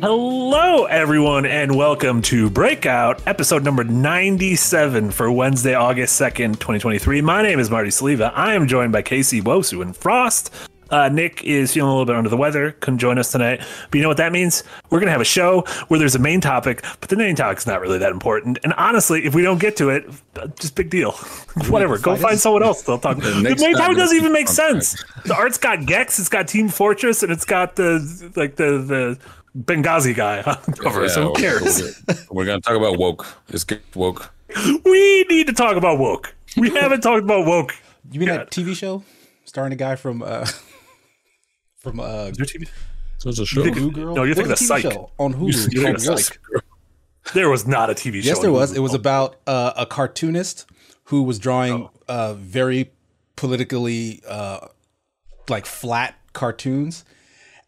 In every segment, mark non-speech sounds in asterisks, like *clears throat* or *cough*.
Hello, everyone, and welcome to Breakout, episode number 97 for Wednesday, August 2nd, 2023. My name is Marty Sliva. I am joined by Casey Wosu and Frost. Uh, Nick is feeling a little bit under the weather, couldn't join us tonight. But you know what that means? We're going to have a show where there's a main topic, but the main topic's not really that important. And honestly, if we don't get to it, just big deal. *laughs* Whatever, go find someone else. They'll talk. *laughs* The next main topic doesn't even make sense. The art's got Gex, it's got Team Fortress, and it's got the like the the Benghazi guy on the *laughs* cover. so who we're- cares? We're, we're gonna talk about woke. It's get woke. We need to talk about woke. We haven't talked about woke. You mean Yeah. that TV show starring a guy from uh *laughs* from uh Is there TV? So it's a show. Blue Girl? No, you're There thinking was of a TV Psych. show on You Hulu. think called of Psych. Psych. There was not a TV show. Yes, there was. Hulu. It was about uh, a cartoonist who was drawing Oh. uh, very politically uh, like flat cartoons,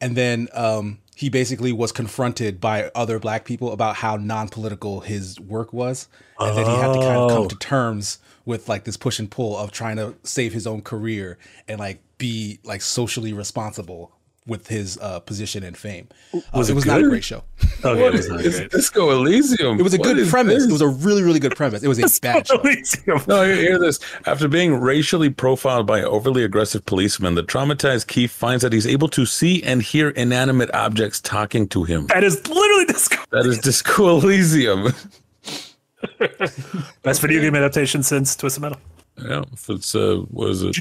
and then um, he basically was confronted by other black people about how non-political his work was, and then he had to kind of Oh. come to oh. terms with like this push and pull of trying to save his own career and like be like socially responsible with his uh, position and fame. Uh, it it was not a great show. Okay, What it is was not this? great. Disco Elysium. It was a What good premise. this? It was a really, really good premise. It was a bad show. Elysium. No, hear, hear this. After being racially profiled by overly aggressive policemen, the traumatized Keef finds that he's able to see and hear inanimate objects talking to him. That is literally disco. That is Disco Elysium. *laughs* Best video game adaptation since Twisted Metal. yeah, if it's uh, what is it?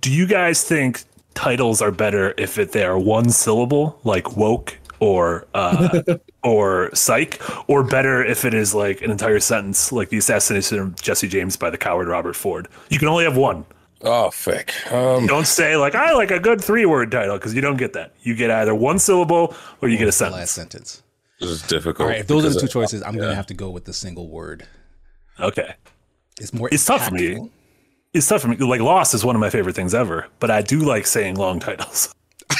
Do you guys think titles are better if it, they are one syllable, like woke or uh, *laughs* or psych, or better if it is like an entire sentence, like the assassination of Jesse James by the coward Robert Ford? You can only have one. Oh, fick. Um, Don't say like I like a good three word title because you don't get that. You get either one syllable or you get a sentence. last sentence. sentence. this is difficult. All right, if those are the two choices, I'm gonna have to go with the single word. Okay. It's more. It's tough for me. It's tough for me. Like Lost is one of my favorite things ever, but I do like saying long *laughs* titles.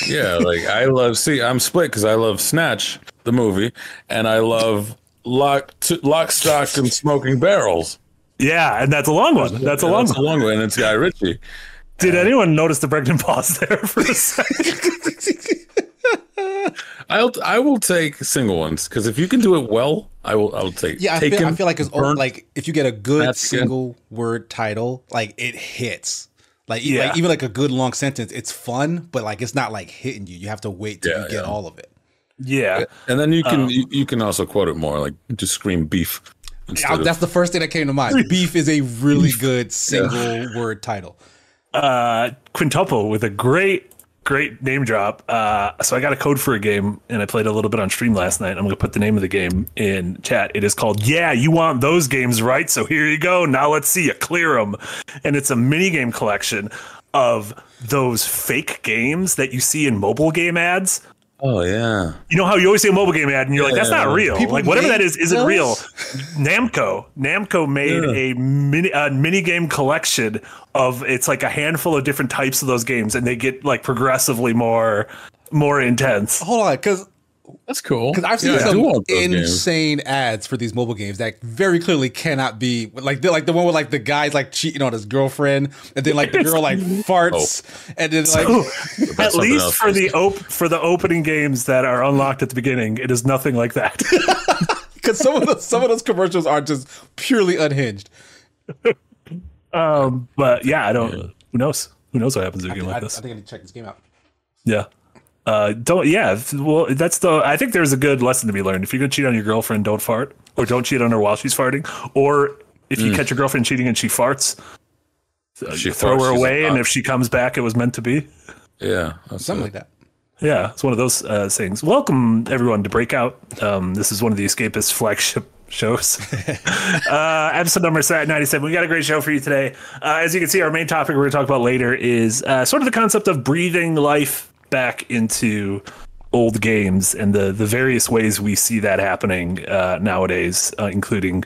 Yeah, like I love. See, I'm split because I love Snatch, the movie, and I love Lock, t- Lock, Stock, and Smoking Barrels. Yeah, and that's a long one. That's a long That's one. a long one, and it's Guy Ritchie. Did anyone notice the pregnant pause there *laughs* for a second? *laughs* *laughs* I'll I will take single ones because if you can do it well, I will. I will take. Yeah, I feel, I feel like it's Burnt. like if you get a good That's good. single word title, like it hits. Like, Yeah. like even like a good long sentence, it's fun, but like it's not like hitting you. You have to wait till Yeah, you get yeah. all of it. Yeah. and then you Um, can you, you can also quote it more like just scream beef. instead Yeah, of- that's the first thing that came to mind. Beef is a really good single word title. Uh, quintuple with a great, great name drop. Uh, so I got a code for a game and I played a little bit on stream last night. I'm going to put the name of the game in chat. It is called Yeah, You Want Those Games, Right? So here you go. Now let's see you clear them. And it's a mini game collection of those fake games that you see in mobile game ads. Oh yeah. You know how you always see a mobile game ad and you're like, that's not real. People like whatever that is, is, isn't those? real. Namco, Namco made Yeah. a mini a mini game collection of it's like a handful of different types of those games, and they get like progressively more more intense. Hold on, because That's cool. Because I've seen Yeah, some want those games. insane ads for these mobile games that very clearly cannot be like the like the one with like the guy's like cheating on his girlfriend and then like the girl like *laughs* farts and then like *laughs* At least else for the risky. *laughs* op- for the opening games that are unlocked at the beginning, it is nothing like that. because some of those some of those commercials are just purely unhinged. um, but yeah, I don't. Who knows? Who knows what happens in a game I, like I this? I think I need to check this game out. Yeah. Uh, don't yeah. Well, that's the. I think there's a good lesson to be learned. If you're gonna cheat on your girlfriend, don't fart, or don't cheat on her while she's farting, or if you catch your girlfriend cheating and she farts, uh, She throw farts, her away, and if she comes back, it was meant to be. Yeah, Something it. like that. Yeah, it's one of those uh, things. Welcome everyone to Breakout. Um, this is one of the Escapist flagship *laughs* shows. *laughs* uh, episode number 97. We got a great show for you today. Uh, as you can see, our main topic we're going to talk about later is uh, sort of the concept of breathing life back into old games and the the various ways we see that happening uh, nowadays, uh, including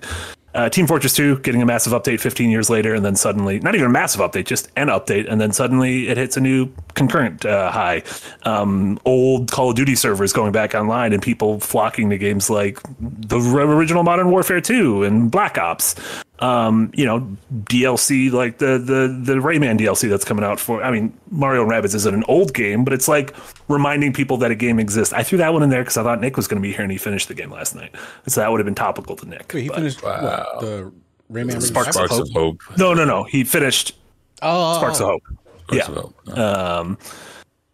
uh, Team Fortress 2 getting a massive update 15 years later, and then suddenly, not even a massive update, just an update, and then suddenly it hits a new concurrent uh, high. Um, old Call of Duty servers going back online, and people flocking to games like the original Modern Warfare 2 and Black Ops. um, you know, DLC like the the the Rayman DLC that's coming out for. I mean, Mario and Rabbids isn't an old game, but it's like reminding people that a game exists. I threw that one in there because I thought Nick was going to be here and he finished the game last night, so that would have been topical to Nick. Wait, he but- finished what, the Rayman Sparks Rayman- of Sparks of Hope. No, no, no. He finished Oh, Sparks of Hope. Sparks Yeah. of Hope. Um,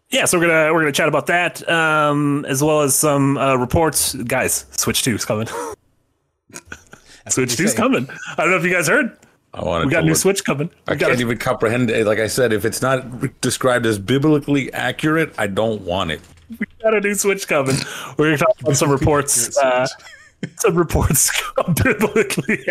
yeah, so we're gonna we're gonna chat about that, um, as well as some uh, reports. Guys, Switch Two is coming. *laughs* Switch what Two we is say. coming. I don't know if you guys heard. I wanted We got a new look- Switch coming. We I can't a- even comprehend it. Like I said, if it's not described as biblically accurate, I don't want it. we got a new Switch coming. We're gonna talk about some *laughs* reports. Uh, *laughs* some reports *laughs* biblically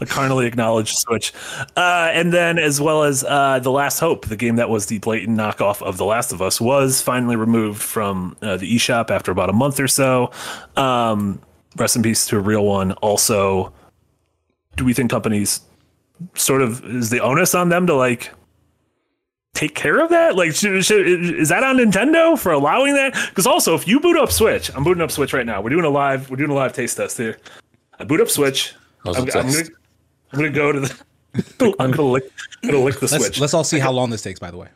a carnally acknowledged Switch, uh, and then as well as uh, the Last Hope, the game that was the blatant knockoff of The Last of Us, was finally removed from uh, the eShop after about a month or so. Um, rest in peace to a real one. Also, do we think companies sort of is the onus on them to like take care of that? Like, should, should, is that on Nintendo for allowing that? Because also, if you boot up Switch, I'm booting up Switch right now. We're doing a live, we're doing a live taste test here. I boot up Switch. I'm, I'm gonna, I'm gonna go to the. *laughs* I'm gonna lick, I'm gonna lick the Let's, Switch. let's all see how long this takes. By the way,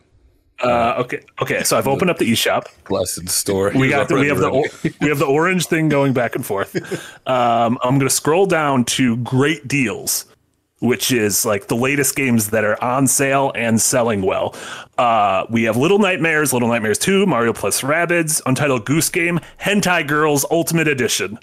Uh, okay, okay. So I've opened up the eShop. Blessed story. We got the, we have the or- we have the orange thing going back and forth. *laughs* Um, I'm gonna scroll down to great deals, which is like the latest games that are on sale and selling well. Uh, we have Little Nightmares, Little Nightmares 2, Mario plus Rabbids, Untitled Goose Game, Hentai Girls Ultimate Edition.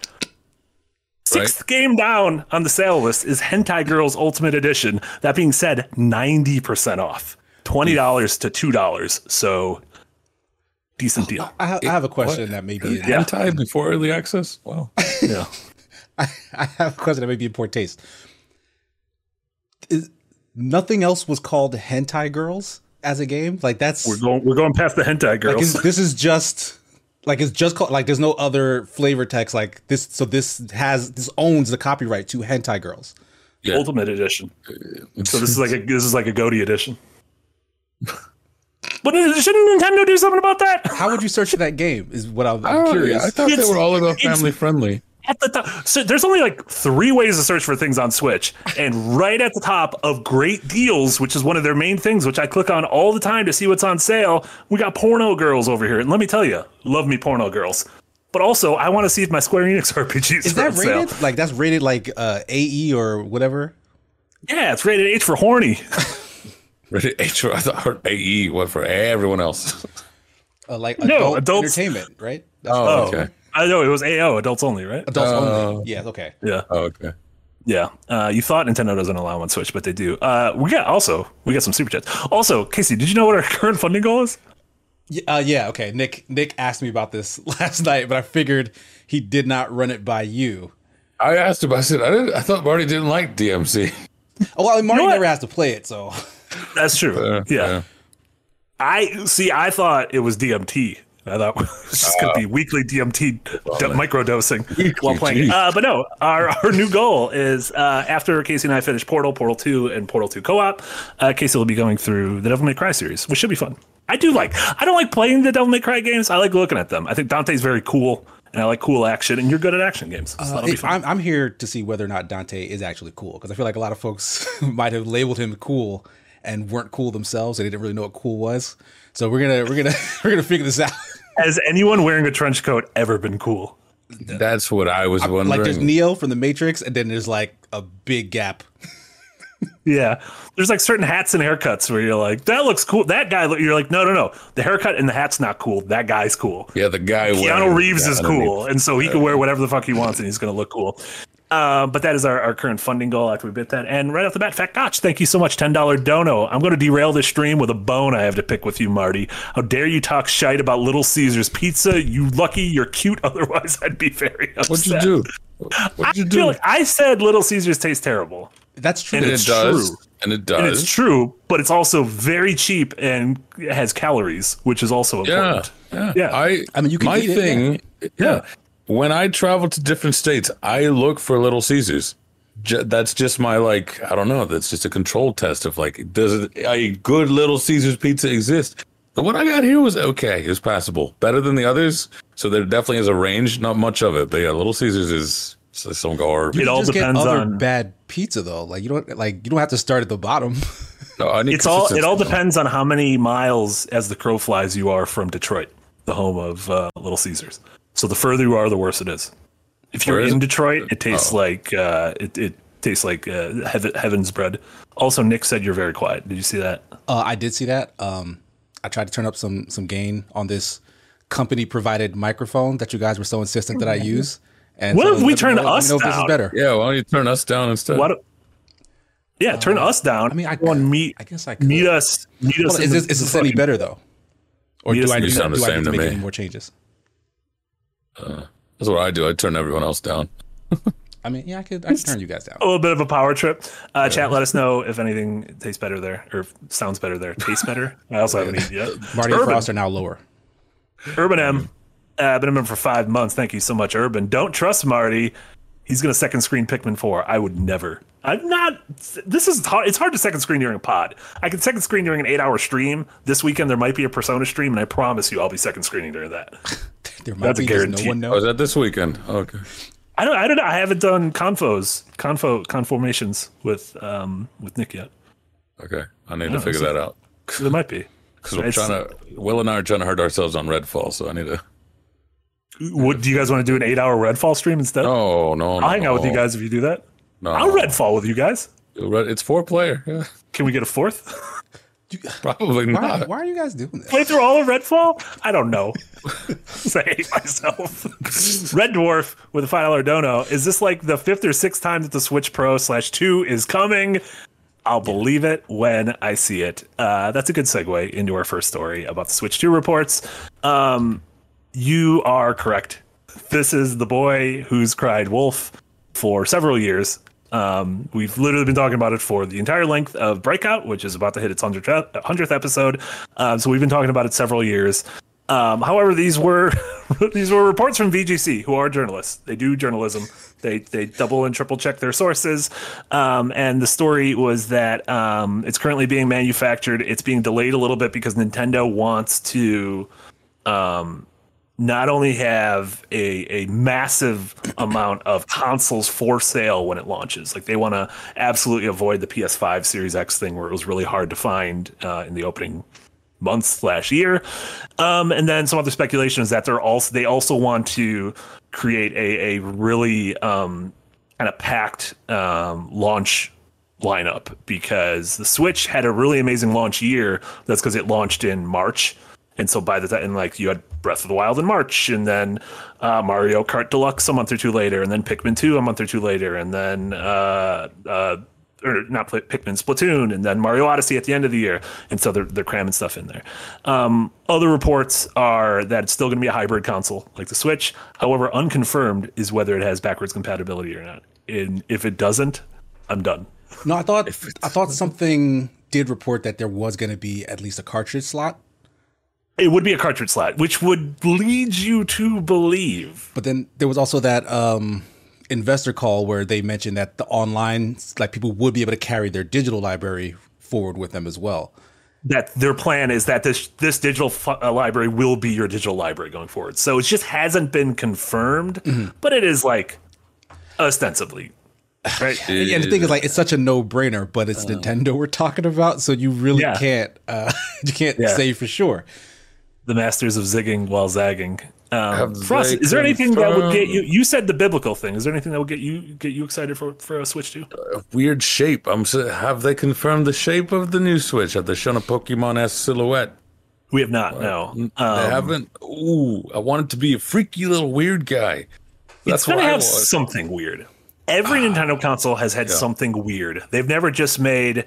Sixth game down on the sale list is Hentai Girls Ultimate Edition. That being said, 90% off. $20 to $2. So decent deal. I, I have a question that may be in, Yeah. Hentai before early access. Wow. *laughs* Yeah. *laughs* I have a question that may be in poor taste. Is nothing else was called hentai girls as a game? Like that's We're going we're going past the hentai like girls. is, this is just like it's just called like there's no other flavor text like this. So this has this owns the copyright to hentai girls. Yeah. Ultimate edition. So this is like a this is like a Goaty edition. But shouldn't Nintendo do something about that? How would you search for that game? Is what I'm, I'm Oh, curious. yeah, I thought It's- they were all about family friendly. At the top, so there's only like three ways to search for things on Switch, and right at the top of Great Deals, which is one of their main things, which I click on all the time to see what's on sale, we got porno girls over here. And let me tell you, love me porno girls. But also, I want to see if my Square Enix *laughs* RPGs is that on sale. rated? Like that's rated like uh, AE or whatever. Yeah, it's rated H for horny. *laughs* Rated H for I thought AE what for everyone else. Uh, like No, adult adults- entertainment, right? That's Oh, okay. I know it was AO, adults only, right? Adults Oh. only. Yeah. Okay. Yeah. Oh, okay. Yeah, uh, you thought Nintendo doesn't allow on Switch, but they do. Uh, we got also we got some super chats. Also, Casey, did you know what our *laughs* current funding goal is? Yeah, uh, yeah. Okay. Nick Nick asked me about this *laughs* last night, but I figured he did not run it by you. I asked him. I said, I didn't. I thought Marty didn't like DMC. *laughs* Oh, well, Marty what? never has to play it, so That's true. Uh, yeah. I see. I thought it was DMT. I thought it was just going to be weekly DMT d- micro dosing *laughs* while playing. Uh, but no, our, our new goal is uh, after Casey and I finish Portal, Portal Two, and Portal Two co-op. Uh, Casey will be going through the Devil May Cry series, which should be fun. I do like. I don't like playing the Devil May Cry games. I like looking at them. I think Dante's very cool, and I like cool action. And you're good at action games. So that'll be It- fun. I'm, I'm here to see whether or not Dante is actually cool because I feel like a lot of folks *laughs* might have labeled him cool and weren't cool themselves. They didn't really know what cool was. So we're gonna we're gonna *laughs* we're gonna figure this out. Has anyone wearing a trench coat ever been cool? That's what I was wondering. like there's Neo from the Matrix, and then there's like a big gap. Yeah, there's like certain hats and haircuts where you're like, that looks cool. That guy, look- you're like, no, no, no. The haircut and the hat's not cool. That guy's cool. yeah, the guy. Keanu Reeves is cool, and so he can wear whatever the fuck he wants, and he's going to look cool. Uh, but that is our, our current funding goal after we bit that. And right off the bat, Fat Gotch, thank you so much. $10 dono. I'm going to derail this stream with a bone I have to pick with you, Marty. How dare you talk shite about Little Caesars Pizza? You lucky you're cute. *laughs* Otherwise, I'd be very upset. What'd you do? What'd you I do? feel like I said Little Caesars tastes terrible. That's true. and it it's does. true. And it does. And does. it's true, but it's also very cheap and it has calories, which is also Yeah, important. yeah. Yeah. I, I mean, you can my eat it, thing. Yeah. yeah. When I travel to different states, I look for Little Caesars. Ju- that's just my like. I don't know. That's just a control test of like, does it, a good Little Caesars pizza exist? The one I got here was okay. It was passable, better than the others. So there definitely is a range. Not much of it, but yeah, Little Caesars is So some garbage. It all Just get depends other on. bad pizza though. Like you don't like you don't have to start at the bottom. *laughs* No, I need It's all. It all though. depends on how many miles, as the crow flies, you are from Detroit, the home of uh, Little Caesars. So the further you are, the worse it is. If you're Where is in it? Detroit, it tastes Oh. like uh, it, it tastes like uh, heaven, heaven's bread. Also, Nick said you're very quiet. Did you see that? Uh, I did see that. Um, I tried to turn up some some gain on this company provided microphone that you guys were so insistent that I use. And What so if we turn know- let me us know if this is better. Yeah, why don't you turn us down instead? What? Yeah, turn uh, us down. I mean, I Go and meet. I guess I could. meet us. Meet us. Hold on, in is the- this is this any better though? Or do I do, sound the do I same need to to make me. any more changes? Uh, that's what I do. I turn everyone else down. I mean, yeah, I could I could turn you guys down. *laughs* a little bit of a power trip. Uh, Chat, let us know if anything tastes better there or sounds better there. Tastes better. I also haven't *laughs* eaten yet. Marty and Frost are now lower. Urban M. Mm-hmm. Uh, I've been a member for five months. Thank you so much, Urban. Don't trust Marty. He's gonna second screen Pikmin four. I would never. I'm not. This is hard. It's hard to second screen during a pod. I can second screen during an eight hour stream. This weekend there might be a Persona stream, and I promise you I'll be second screening during that. *laughs* There might That's a be, does guarantee. no one Oh, know. is that this weekend? Okay. I don't. I don't. know. I haven't done confos, confo, conformations with um with Nick yet. Okay. I need to figure so- that out. There might be. *laughs* Because we're trying to, Will and I are trying to hurt ourselves on Redfall, so I need to. What do you guys want to do? An eight hour Redfall stream instead? No, no, no. I'll hang out with you guys if you do that. No. I'll Redfall with you guys. It's four player. Yeah. Can we get a fourth? *laughs* Probably Why, not. why are you guys doing this? Play through all of Redfall? I don't know. *laughs* I hate myself. *laughs* Red Dwarf with a five dollar dono. Is this like the fifth or sixth time that the Switch Pro slash two is coming? I'll believe it when I see it. Uh, that's a good segue into our first story about the Switch 2 reports. Um, you are correct. This is the boy who's cried wolf for several years. Um, we've literally been talking about it for the entire length of Breakout, which is about to hit its 100th, 100th episode. Um, so we've been talking about it several years. Um, however, these were *laughs* these were reports from VGC, who are journalists. They do journalism. They they double and triple check their sources. Um, and the story was that um, it's currently being manufactured. It's being delayed a little bit because Nintendo wants to um, not only have a, a massive amount of consoles for sale when it launches, like they want to absolutely avoid the PS5 Series X thing where it was really hard to find uh, in the opening month slash year. Um, and then some other speculation is that they're also they also want to create a, a really um, kind of packed um, launch lineup because the Switch had a really amazing launch year. That's because it launched in March. And so by the time, like you had Breath of the Wild in March, and then uh, Mario Kart Deluxe a month or two later, and then Pikmin 2 a month or two later, and then uh, uh, or not Pikmin Splatoon, and then Mario Odyssey at the end of the year. And so they're they're cramming stuff in there. Um, other reports are that it's still going to be a hybrid console like the Switch. However, unconfirmed is whether it has backwards compatibility or not. And if it doesn't, I'm done. No, I thought I thought something did report that there was going to be at least a cartridge slot, It would be a cartridge slot, which would lead you to believe but then there was also that um, investor call where they mentioned that the online like people would be able to carry their digital library forward with them as well. that their plan is that this this digital fu- uh, library will be your digital library going forward. So it just hasn't been confirmed, but it is like ostensibly right. And the thing is, like, it's such a no-brainer, but it's Nintendo we're talking about, so you really Yeah. can't uh, *laughs* you can't Yeah. say for sure. The masters of zigging while zagging. Um, Frost, is there anything that would get you? You said the biblical thing. Is there anything that would get you get you excited for for a Switch Two? Weird shape. I'm. Have they confirmed the shape of the new Switch? Have they shown a Pokemon S silhouette? We have not. No. they Um, haven't. Ooh, I want it to be a freaky little weird guy. That's it's gonna have something weird. Every Nintendo console has had something weird. They've never just made,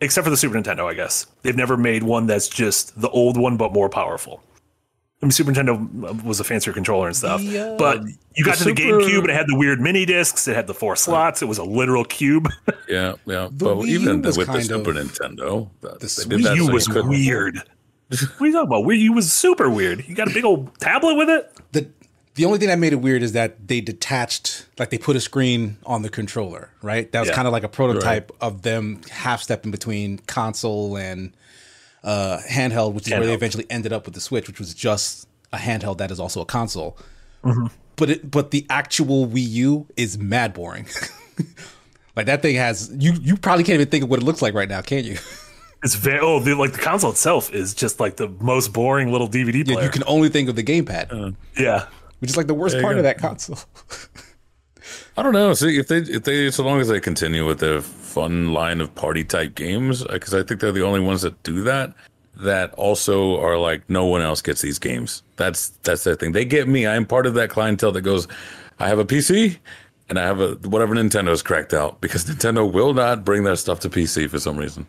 except for the Super Nintendo, I guess. They've never made one that's just the old one but more powerful. I mean, Super Nintendo was a fancier controller and stuff, The, uh, but you got to the Super- GameCube and it had the weird mini discs. It had the four slots. It was a literal cube. *laughs* Yeah, yeah. The but Wii even was with the Super of- Nintendo, that, the they Wii that you so was weird. what are you talking about? Wii U was super weird. You got a big old tablet with it. the the only thing that made it weird is that they detached like they put a screen on the controller right that was Yeah. kind of like a prototype of them half stepping between console and uh handheld which is where they eventually ended up with the switch which was just a handheld that is also a console but it but the actual Wii U is mad boring. *laughs* like that thing has you you probably can't even think of what it looks like right now, can you? *laughs* It's very oh, the, like the console itself is just like the most boring little DVD player. you can only think of the gamepad, yeah. Which is like the worst part go. of that console. *laughs* I don't know. See if they if they so long as they continue with their fun line of party type games, uh, because I think they're the only ones that do that. That also are like no one else gets these games. That's that's their thing. They get me. I am part of that clientele that goes. I have a PC and I have a whatever Nintendo's cracked out because *laughs* Nintendo will not bring their stuff to PC for some reason.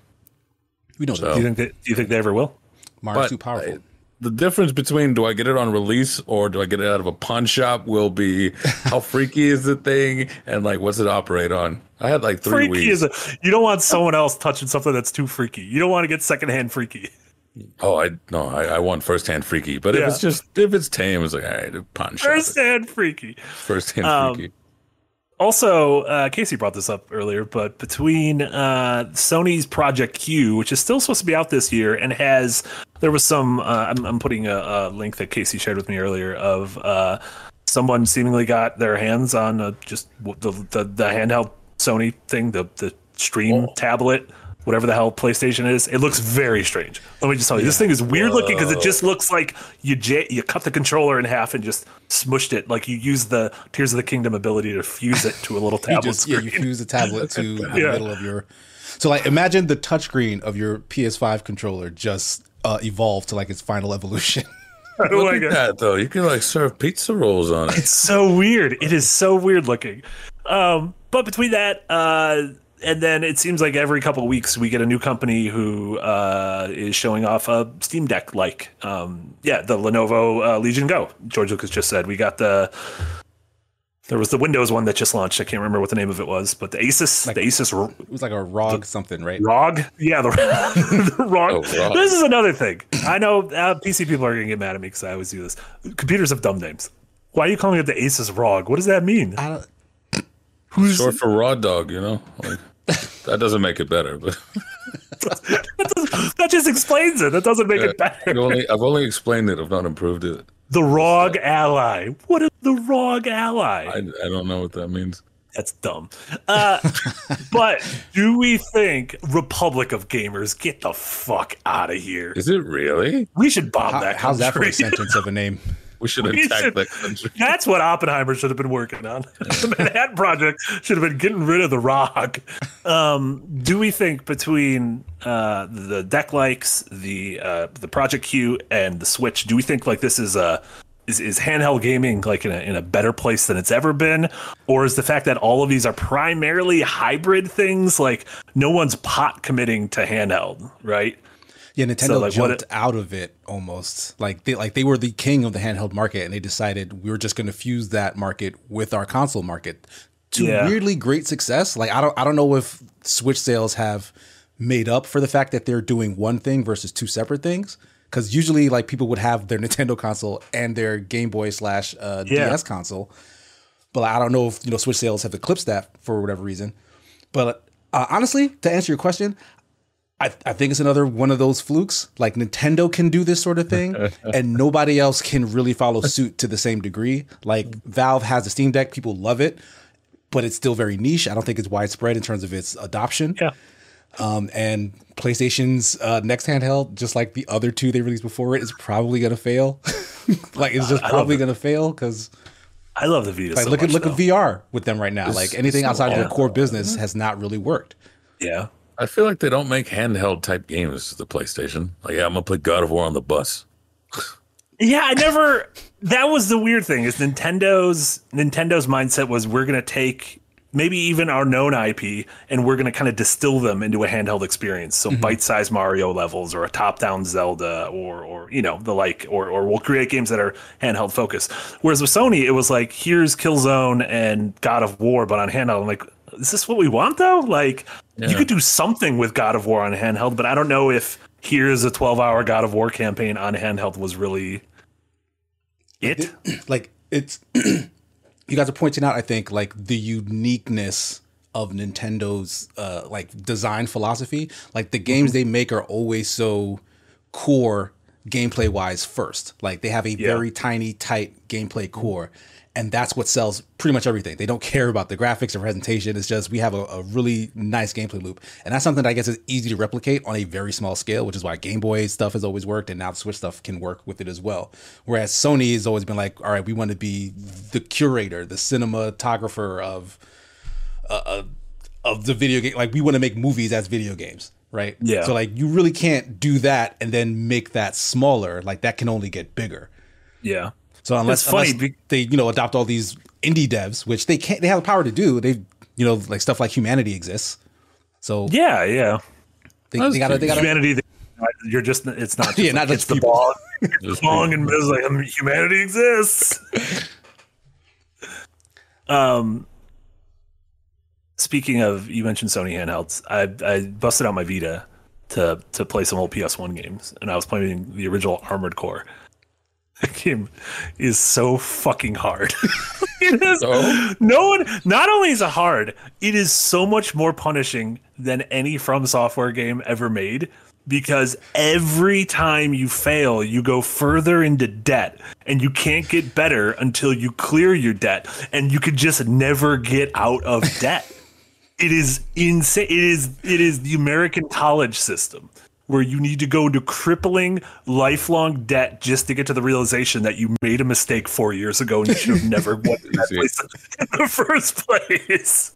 We know Do you think that, do you think they ever will? Mario's But too powerful. The difference between do I get it on release or do I get it out of a pawn shop will be how *laughs* freaky is the thing and like what's it operate on. I had like three Freaky weeks. is a you don't want someone else touching something that's too freaky. You don't want to get secondhand freaky. Oh, I no, I, I want first hand freaky. But Yeah. if it's just if it's tame, it's like all right, pawn shop. First hand freaky. First hand Um, freaky. Also, uh, Casey brought this up earlier, but between uh, Sony's Project Q, which is still supposed to be out this year, and has there was some. Uh, I'm, I'm putting a, a link that Casey shared with me earlier of uh, someone seemingly got their hands on uh just the, the the handheld Sony thing, the the stream Oh. tablet. Whatever the hell PlayStation is, it looks very strange. Let me just tell you, this thing is weird looking because it just looks like you j- you cut the controller in half and just smushed it, like you use the Tears of the Kingdom ability to fuse it to a little *laughs* You tablet just yeah, screen. you fuse the tablet *laughs* to the Yeah. middle of your. So like, imagine the touchscreen of your PS5 controller just uh, evolved to like its final evolution. I *laughs* don't Look like at that though. You can like serve pizza rolls on it. It's so weird. It is so weird looking. Um, but between that, uh, and then it seems like every couple of weeks we get a new company who uh, is showing off a Steam Deck like. Um, yeah, the Lenovo uh, Legion Go. George Lucas just said we got the. There was the Windows one that just launched. I can't remember what the name of it was, but the Asus, the Asus It was like a ROG something, right? ROG. Yeah, the, *laughs* the ROG. Oh, ROG. This is another thing. I know uh, PC people are going to get mad at me because I always do this. Computers have dumb names. Why are you calling it the Asus ROG? What does that mean? I don't, Who's Short for raw dog, you know? Like, *laughs* that doesn't make it better, but that just explains it. That doesn't make it I've better. only, I've only explained it, I've not improved it. The ROG Ally. What is the ROG Ally? I, I don't know what that means. That's dumb. Uh, *laughs* but do we think Republic of Gamers get the fuck out of here? Is it really? We should bomb how, that. how's that for a sentence of a name? *laughs* We should attack should- that country. *laughs* That's what Oppenheimer should have been working on. *laughs* the Manhattan Project should have been getting rid of the rock. Um, do we think between uh, the deck likes, the uh, the Project Q, and the Switch, do we think like this is a is, is handheld gaming like in a, in a better place than it's ever been, or is the fact that all of these are primarily hybrid things like no one's pot committing to handheld, right? Yeah, Nintendo like, jumped it- out of it almost. Like they like they were the king of the handheld market, and they decided we were just going to fuse that market with our console market to Yeah. weirdly great success. Like I don't I don't know if Switch sales have made up for the fact that they're doing one thing versus two separate things. Because usually, like people would have their *laughs* Nintendo console and their Game Boy slash uh, Yeah. DS console, but I don't know if you know Switch sales have eclipsed that for whatever reason. But uh, honestly, to answer your question, I, I think it's another one of those flukes. Like Nintendo can do this sort of thing, *laughs* and nobody else can really follow suit to the same degree. Like Valve has the Steam Deck, people love it, but it's still very niche. I don't think it's widespread in terms of its adoption. Yeah. Um, and PlayStation's uh, next handheld, just like the other two they released before it, is probably gonna fail. *laughs* like it's just probably gonna fail because I love the Vita. like so look at look though. at VR with them right now. Like anything outside of their core business has not really worked. Yeah. I feel like they don't make handheld type games, to the PlayStation. Like, yeah, I'm going to play God of War on the bus. Yeah, I never. That was the weird thing. Is Nintendo's Nintendo's mindset was we're gonna take maybe even our known IP and we're gonna kind of distill them into a handheld experience. So mm-hmm. bite-sized Mario levels or a top-down Zelda or or you know the like or or we'll create games that are handheld focused. Whereas with Sony, it was like here's Killzone and God of War, but on handheld. I'm like, is this what we want though? Like you could do something with God of War on handheld, but I don't know if here's a 12-hour God of War campaign on handheld was really it. *clears throat* like it's *clears throat* you guys are pointing out i think like the uniqueness of nintendo's uh like design philosophy like the games they make are always so core gameplay wise first. Like they have a very tiny, tight gameplay core, and that's what sells pretty much everything. They don't care about the graphics or presentation. It's just we have a, a really nice gameplay loop, and that's something that I guess is easy to replicate on a very small scale, which is why Game Boy stuff has always worked, and now the Switch stuff can work with it as well. Whereas Sony has always been like, all right, we want to be the curator, the cinematographer of uh, of the video game. Like we want to make movies as video games, right? Yeah. So like you really can't do that and then make that smaller. Like that can only get bigger. Yeah. So unless, It's funny unless they you know adopt all these indie devs, which they can't, they have the power to do. They you know like stuff like Humanity exists. So Yeah, yeah. they, they gotta they gotta Humanity, you're just, it's not *laughs* just Yeah, like, not it's just the people. ball. *laughs* Just Long and it's like um, humanity exists. *laughs* um, speaking of, you mentioned Sony handhelds. I I busted out my Vita to to play some old PS1 games, and I was playing the original Armored Core. *laughs* That game is so fucking hard. *laughs* it is. So? No one. Not only is it hard, it is so much more punishing than any From Software game ever made. Because every time you fail, you go further into debt, and you can't get better until you clear your debt, and you could just never get out of debt. *laughs* it is insane. It is it is the American college system where you need to go into crippling lifelong debt just to get to the realization that you made a mistake four years ago and you should have never *laughs* went to that place in the *laughs* first place.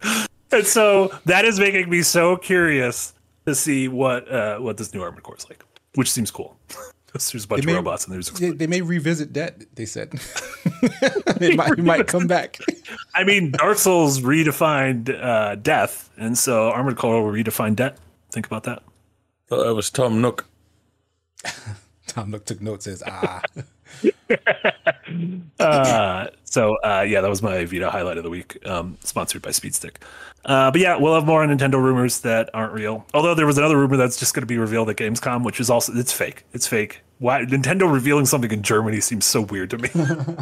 And so that is making me so curious to see what uh, what this new Armored Core is like, which seems cool. *laughs* there's a bunch They of may- robots and there's they, they may revisit debt. They said it might it might come back. I mean, Dark Souls redefined uh, death, and so Armored Core will redefine debt. Think about that. Thought that was Tom Nook. *laughs* Tom Nook took notes. Says ah. *laughs* Uh, so uh, yeah, that was my Vita highlight of the week, um, sponsored by Speedstick. Uh, but yeah, we'll have more Nintendo rumors that aren't real. Although there was another rumor that's just going to be revealed at Gamescom, which is also it's fake. It's fake. Why Nintendo revealing something in Germany seems so weird to me. *laughs*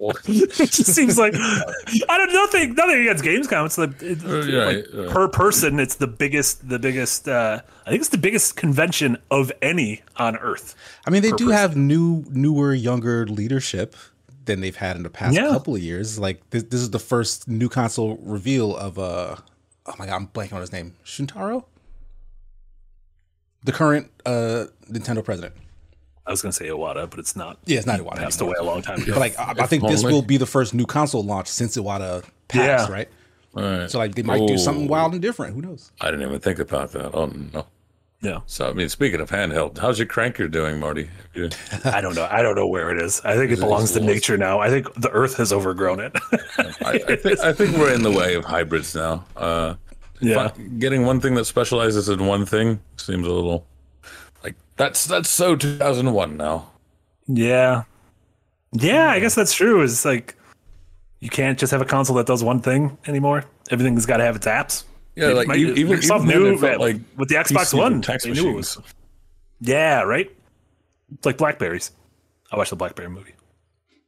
it just seems like I don't nothing nothing against Gamescom. It's the it's Uh, yeah, like, yeah. per person. It's the biggest the biggest. Uh, I think it's the biggest convention of any on Earth. I mean, they do person. have new, newer, younger leadership than they've had in the past Yeah. couple of years. Like this, this is the first new console reveal of uh oh my god, I'm blanking on his name. Shuntaro, the current uh Nintendo president. I was going to say Iwata, but it's not. Yeah, it's not Iwata. Passed anymore. away a long time ago. But like, I, I think this will be the first new console launch since Iwata passed, Yeah. right? All right. So like, they might do something wild and different. Who knows? I didn't even think about that. Oh no. Yeah. So I mean, speaking of handheld, how's your cranker doing, Marty? You- *laughs* I don't know. I don't know where it is. I think it it belongs to nature now. I think the earth has overgrown it. *laughs* I, I, think, I think we're in the way of hybrids now. Uh, yeah. getting one thing that specializes in one thing seems a little like that's that's so 2001 now. Yeah. Yeah, I guess that's true. Is like you can't just have a console that does one thing anymore. Everything's got to have its apps. Yeah, It like might- even Microsoft even then knew that like with the Xbox PCs One, text they knew it was. Yeah, right. It's like Blackberries. I watched the Blackberry movie.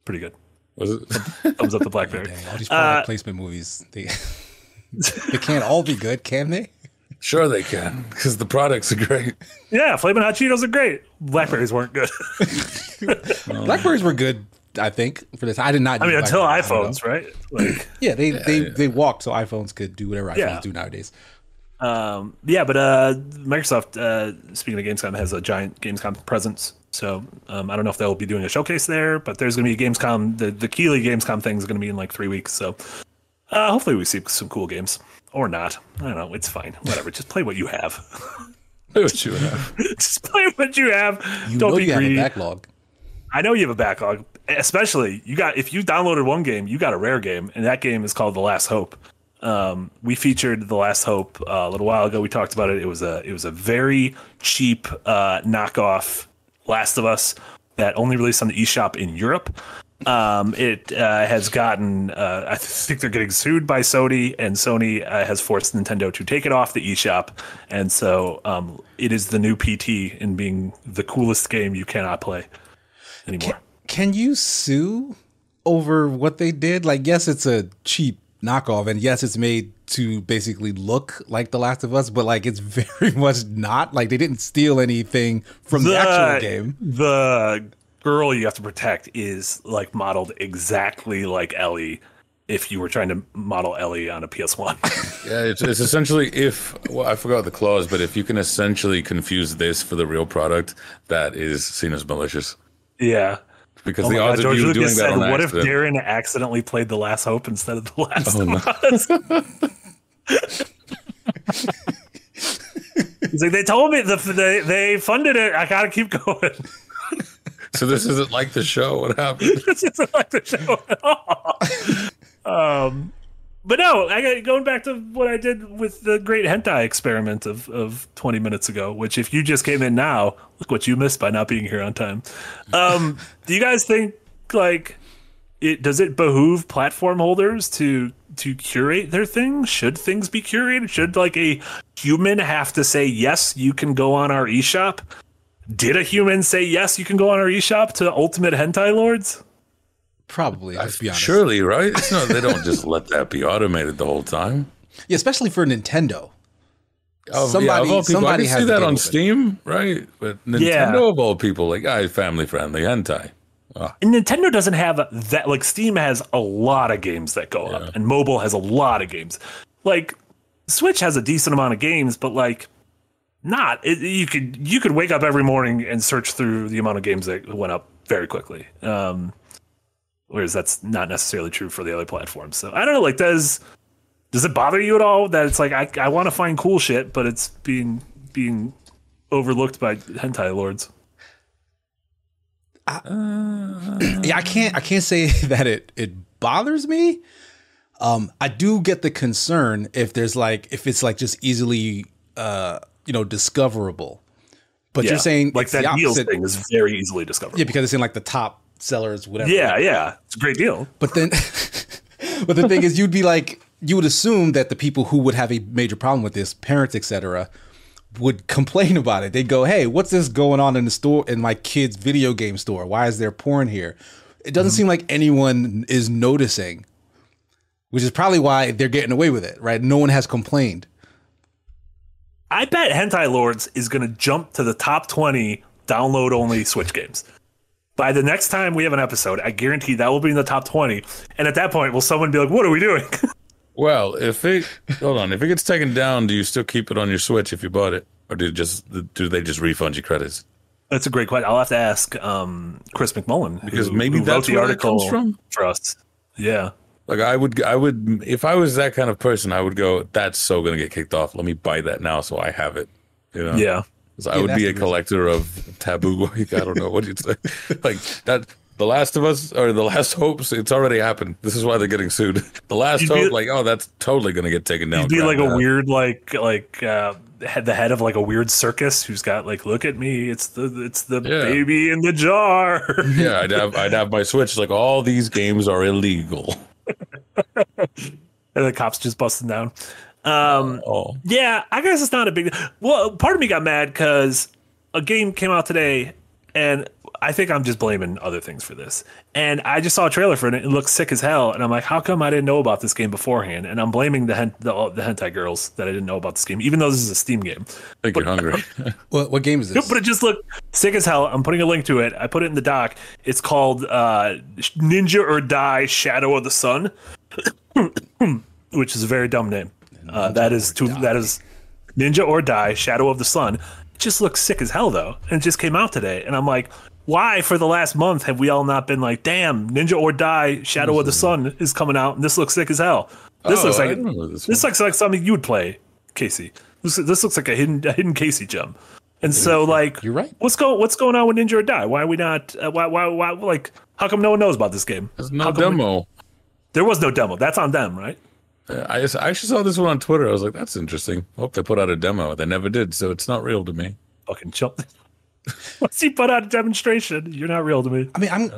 Pretty good. Was it? *laughs* Thumbs up the Blackberry. *laughs* Dang, all these Uh, product placement movies, they *laughs* they can't all be good, can they? Sure, they can because the products are great. Yeah, Flamin' Hot Cheetos are great. Blackberries weren't good. *laughs* Blackberries were good, I think, for this. I did not. I mean, until Blackberries, I don't know. iPhones, right? Like. *clears throat* Yeah, they they they walked so iPhones could do whatever iPhones Yeah. do nowadays. Um, yeah, but uh, Microsoft, uh, speaking of Gamescom, has a giant Gamescom presence. So um, I don't know if they'll be doing a showcase there, but there's going to be a Gamescom. The the Keighley Gamescom thing is going to be in like three weeks. So uh, hopefully we see some cool games or not. I don't know. It's fine. Whatever. Just play what you have. *laughs* Do what you have. *laughs* Just play what you have. You don't know be you have greedy. a backlog. I know you have a backlog. Especially you got if you downloaded one game, you got a rare game, and that game is called The Last Hope. Um, we featured The Last Hope uh, a little while ago. We talked about it. It was a it was a very cheap uh, knockoff Last of Us that only released on the eShop in Europe. Um, it uh, has gotten, uh, I think they're getting sued by Sony, and Sony uh, has forced Nintendo to take it off the eShop. And so um, it is the new PT in being the coolest game you cannot play anymore. Can you sue over what they did? Like, yes, it's a cheap knockoff, and yes, it's made to basically look like The Last of Us, but like it's *laughs* very much not. Like they didn't steal anything from the, actual game. The girl you have to protect is like modeled exactly like Ellie. If you were trying to model Ellie on a PS1, *laughs* Yeah, it's, it's essentially if well, I forgot the clause, but if you can essentially confuse this for the real product, that is seen as malicious. yeah. Because Oh the odds God, of George you Lucas doing that said, on "What if. Darren accidentally played The Last Hope instead of The Last Oh, no. *laughs* He's like, "They told me the, they they funded it. I gotta keep *laughs* going." So this isn't like the show. What happened? *laughs* this isn't like the show at all. um, but no, I got going back to what I did with the great hentai experiment of of 20 minutes ago. Which, if you just came in now, look what you missed by not being here on time. Um, do you guys think like it does it behoove platform holders to to curate their things? Should things be curated? Should like a human have to say yes, you can go on our eShop? Did a human say yes, you can go on our eShop to Ultimate Hentai Lords? Probably, let's be honest. Surely, right? It's not. They don't just let that be automated the whole time. Yeah, especially for Nintendo. Of, Somebody- yeah, of all people, somebody I has can see that on open. Steam, right? But Nintendo Yeah. of all people, like, ah, family friendly hentai. Ah, And Nintendo doesn't have that. Like Steam has a lot of games that go up, and mobile has a lot of games. Like Switch has a decent amount of games, but like not. It, you could you could wake up every morning and search through the amount of games that went up very quickly. Um, whereas that's not necessarily true for the other platforms. So I don't know. Like does does it bother you at all that it's like I I want to find cool shit, but it's being being overlooked by hentai lords? *clears throat* yeah, I can't I can't say *laughs* that it it bothers me. Um, I do get the concern if there's like if it's like just easily uh you know discoverable. But Yeah. you're saying like that opposite. thing is very easily discoverable. Yeah, because it's in like the top sellers, whatever. Yeah, yeah, it's a great deal. But then, *laughs* but the thing is, you'd be like, you would assume that the people who would have a major problem with this, parents, etc., would complain about it. They'd go, "Hey, what's this going on in the store in my kid's video game store? Why is there porn here?" It doesn't mm-hmm. seem like anyone is noticing, which is probably why they're getting away with it, right? No one has complained. I bet Hentai Lords is going to jump to the top 20 download only Switch games. By the next time we have an episode, I guarantee that will be in the top 20. And at that point, will someone be like, what are we doing? *laughs* Well, if it hold on, if it gets taken down, do you still keep it on your Switch if you bought it, or do it just do they just refund you credits? That's a great question. I'll have to ask um, Chris McMullen. Because who- maybe who that's the article comes from. us. Yeah. Like I would, I would, if I was that kind of person, I would go. That's so gonna get kicked off. Let me buy that now so I have it. You know? Yeah. 'Cause I would be a reason. collector of taboo. *laughs* Like, I don't know what you'd say. *laughs* like that. The Last of Us or The Last Hopes, it's already happened. This is why they're getting sued. *laughs* The Last You'd be- Hope, like, oh, that's totally gonna get taken down. He'd be crap like a weird, like, like, uh, head the head of like a weird circus who's got like, look at me, it's the it's the Yeah. baby in the jar. Yeah, I'd have, I'd have my Switch. Like, all these games are illegal. And the cops just busting down. Um, Oh, yeah, I guess it's not a big. Well, part of me got mad because a game came out today, and I think I'm just blaming other things for this. And I just saw a trailer for it. and It looks sick as hell, and I'm like, how come I didn't know about this game beforehand? And I'm blaming the hen- the, the hentai girls that I didn't know about this game, even though this is a Steam game. I think you're hungry. *laughs* What what game is this? But it just looked sick as hell. I'm putting a link to it. I put it in the doc. It's called uh, Ninja or Die: Shadow of the Sun, *coughs* which is a very dumb name. Uh, that is to that is Ninja or Die: Shadow of the Sun. It just looks sick as hell though, and it just came out today. And I'm like, why for the last month have we all not been like, damn, Ninja or Die: Shadow of the Sun is coming out, and this looks sick as hell. This Oh, looks like this this looks like something you would play, Casey. This, this looks like a hidden a hidden Casey gem. And so, like, You're right. What's going What's going on with Ninja or Die? Why are we not? Uh, why, why? Why? Like, how come no one knows about this game? There's no come we- demo. There was no demo. That's on them, right? Uh, I just, I actually saw this one on Twitter. I was like, that's interesting. Hope they put out a demo. They never did, so it's not real to me. Fucking chill. *laughs* Once you put out a demonstration, you're not real to me. I mean, I'm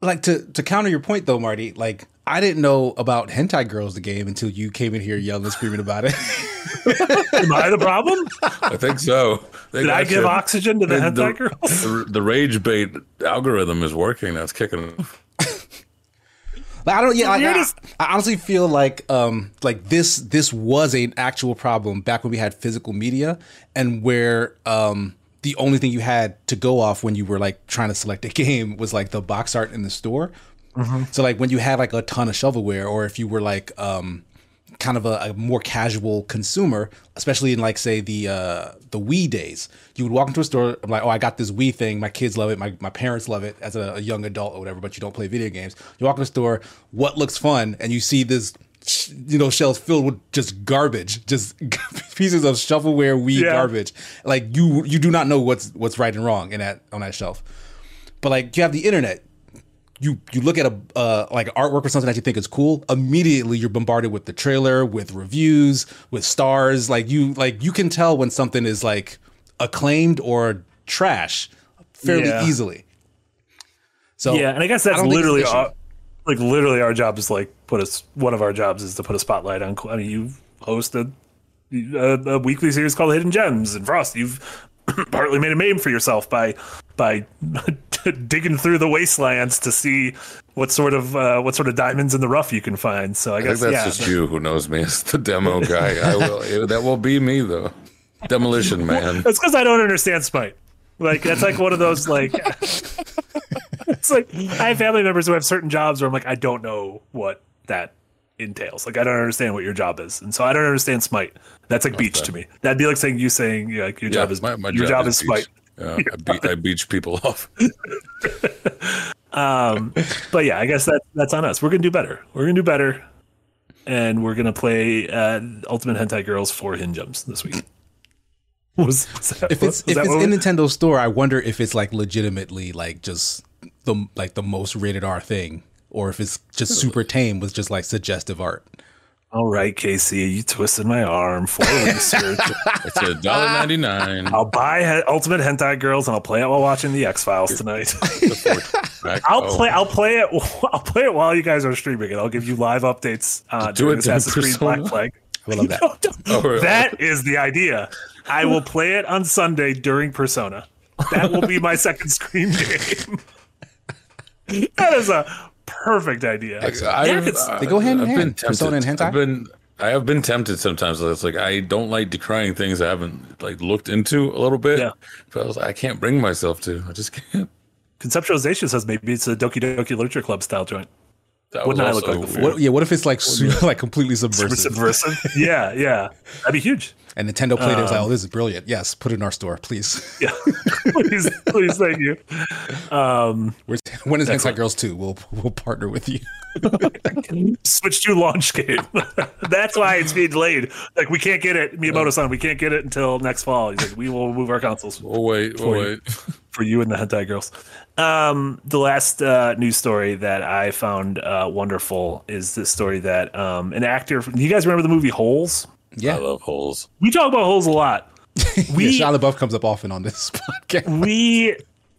like to to counter your point though, Marty. Like, I didn't know about hentai girls the game until you came in here yelling and screaming about it. *laughs* Am I the problem? I think so. They Did I give you. oxygen to the And hentai girls? The, the rage bait algorithm is working. That's kicking. But I don't. Yeah, like, I, weirdest- I honestly feel like um like this this was an actual problem back when we had physical media and where um the only thing you had to go off when you were like trying to select a *laughs* game was like the box art in the store. So like when you had like a ton of shovelware, or if you were like um kind of a, a more casual consumer, especially in like say the uh the Wii days, you would walk into a store I'm like, oh, I got this Wii thing. My kids love it. My my parents love it as a, a young adult or whatever. But you don't play video games. You walk in the store, what looks fun, and you see this. You know, shelves filled with just garbage, just *laughs* pieces of shovelware, Wii Yeah. garbage. Like you, you do not know what's what's right and wrong in that on that shelf. But like you have the internet, you you look at a uh, like artwork or something that you think is cool, immediately you're bombarded with the trailer, with reviews, with stars. Like you like you can tell when something is like acclaimed or trash fairly Yeah. easily. So Yeah, and I guess that's it's literally our, like literally our job is like put us. One of our jobs is to put a spotlight on. I mean, you host a, a, a weekly series called Hidden Gems, and Frost, you've *clears throat* partly made a name for yourself by by *laughs* digging through the wastelands to see what sort of uh, what sort of diamonds in the rough you can find. So I I guess think that's yeah, just you who knows me as the demo *laughs* guy. I will. that will be me though. Demolition man. That's because I don't understand Smite. Like that's like one of those like. *laughs* it's like I have family members who have certain jobs where I'm like I don't know what that entails. Like I don't understand what your job is, and so I don't understand Smite. That's like beach to me. That'd be like saying you saying yeah, like your job is my, my your job, is beach. Smite. Yeah, I, be, I beach people *laughs* off. But yeah, I guess that that's on us. We're gonna do better. We're gonna do better, and we're gonna play uh, Ultimate Hentai Girls for Hidden Gems this week. *laughs* Was, was that, if it's was if that it's in we- Nintendo store, I wonder if it's like legitimately like just the like the most rated R thing, or if it's just super tame with just like suggestive art. All right, Casey, you twisted my arm for research. It's a dollar ninety nine. I'll buy he- Ultimate Hentai Girls and I'll play it while watching the X Files tonight. *laughs* I'll Oh. play. I'll play it. *laughs* I'll play it while you guys are streaming it. I'll give you live updates uh, Do during it during Assassin's Creed Black Flag. I love that. *laughs* Oh, That is the idea. I will play it on Sunday during Persona. That will be my second screen game. that is a perfect idea. I've, Yeah, it's- uh, They go hand in I've hand, been tempted. Persona and hentai? I've been I have been tempted sometimes. It's like I don't like decrying things I haven't like looked into a little bit. Yeah. But I was like, I can't bring myself to. I just can't. Conceptualization says maybe it's a Doki Doki Literature Club style joint. That Wouldn't I look like the weird. What, yeah, what if it's like super, like completely subversive? Subversive. yeah, yeah. That'd be huge. And Nintendo played it was like, Um, oh, this is brilliant. Yes, put it in our store, please. *laughs* Yeah. please, please, thank you. We're, when is Hentai Girls 2? We'll we'll partner with you. *laughs* Switch to launch game. *laughs* That's why it's being delayed. Like we can't get it, Miyamoto-san. We can't get it until next fall. He's like, we will move our consoles Oh wait, oh For you. wait. for you and the hentai girls. Um, the last uh, news story that I found uh, wonderful is this story that um, an actor. Do you guys remember the movie Holes? Yeah, I love holes. We talk about Holes a lot. *laughs* We yeah, Shia LaBeouf comes up often on this *laughs* podcast. we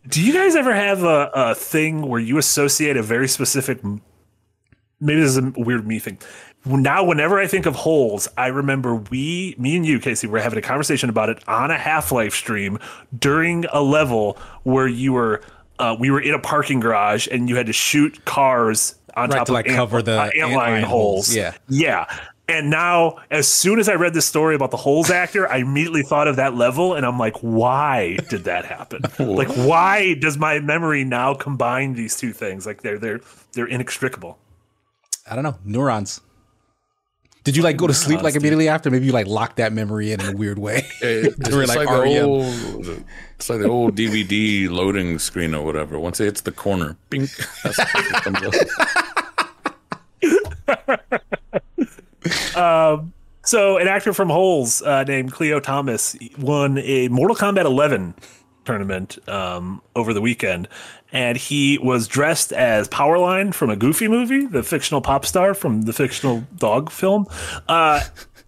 do you guys ever have a, a thing where you associate a very specific maybe this is a weird me thing now whenever i think of holes i remember we me and you casey were having a conversation about it on a half-life stream during a level where you were uh, we were in a parking garage and you had to shoot cars on Right, top to, of like, ant- cover the uh, antlion antlion holes holes, yeah. yeah. And now, as soon as I read this story about the Holes actor, I immediately thought of that level, and I'm like, why did that happen? *laughs* like, why does my memory now combine these two things? Like, they're they're they're inextricable. I don't know. Neurons. Did you like go to sleep like immediately after? Maybe you like locked that memory in in a weird way. *laughs* It's, Or *laughs* it's like like, the REM. old, it's like the old DVD loading screen or whatever. Once it hits the corner, bing. *laughs* That's what it. So, an actor from Holes uh, named Khleo Thomas won a Mortal Kombat 11 tournament um, over the weekend, and he was dressed as Powerline from a Goofy movie, the fictional pop star from the fictional dog film. Uh,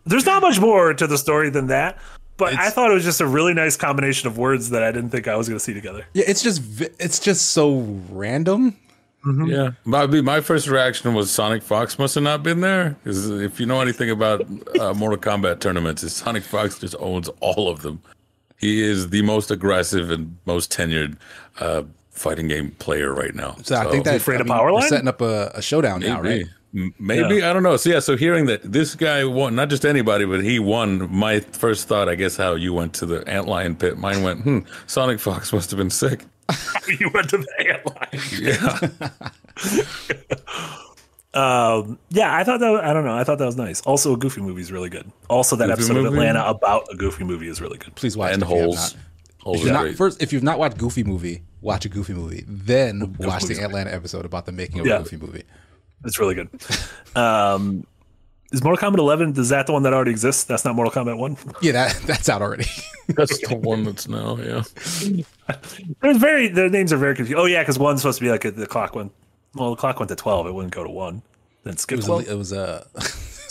there's not much more to the story than that. But I thought it was just a really nice combination of words that I didn't think I was going to see together. Yeah, it's just it's just so random. Yeah, my my first reaction was Sonic Fox must have not been there because if you know anything about uh, Mortal Kombat tournaments, is Sonic Fox just owns all of them. He is the most aggressive and most tenured uh, fighting game player right now. So, I think that afraid I of mean, Powerline? we're setting up a, a showdown now, right? Maybe. M- Maybe I don't know. So yeah, so hearing that this guy won, not just anybody, but he won. My first thought, I guess, how you went to the antlion pit. Mine went, hmm. Sonic Fox *laughs* must have been sick. *laughs* you went to the antlion. Yeah, *laughs* Um, yeah, I thought that. I don't know. I thought that was nice. Also, a Goofy movie is really good. Also, that Goofy episode of? Atlanta about a Goofy movie is really good. Please watch and it if you have holes. Not. Holes If you're not, great. first, if you've not watched Goofy movie, watch a Goofy movie. Then watch the Atlanta episode about the making of Yeah. a Goofy movie. It's really good. Um, is Mortal Kombat 11? Is that the one that already exists? That's not Mortal Kombat 1. *laughs* Yeah, that that's out already. *laughs* That's the one that's now. Yeah. *laughs* There's very the names are very confusing. Oh yeah, because one's supposed to be like a, the clock went. Well, the clock went to 12. It wouldn't go to one. Then it skip was 12. a, it was a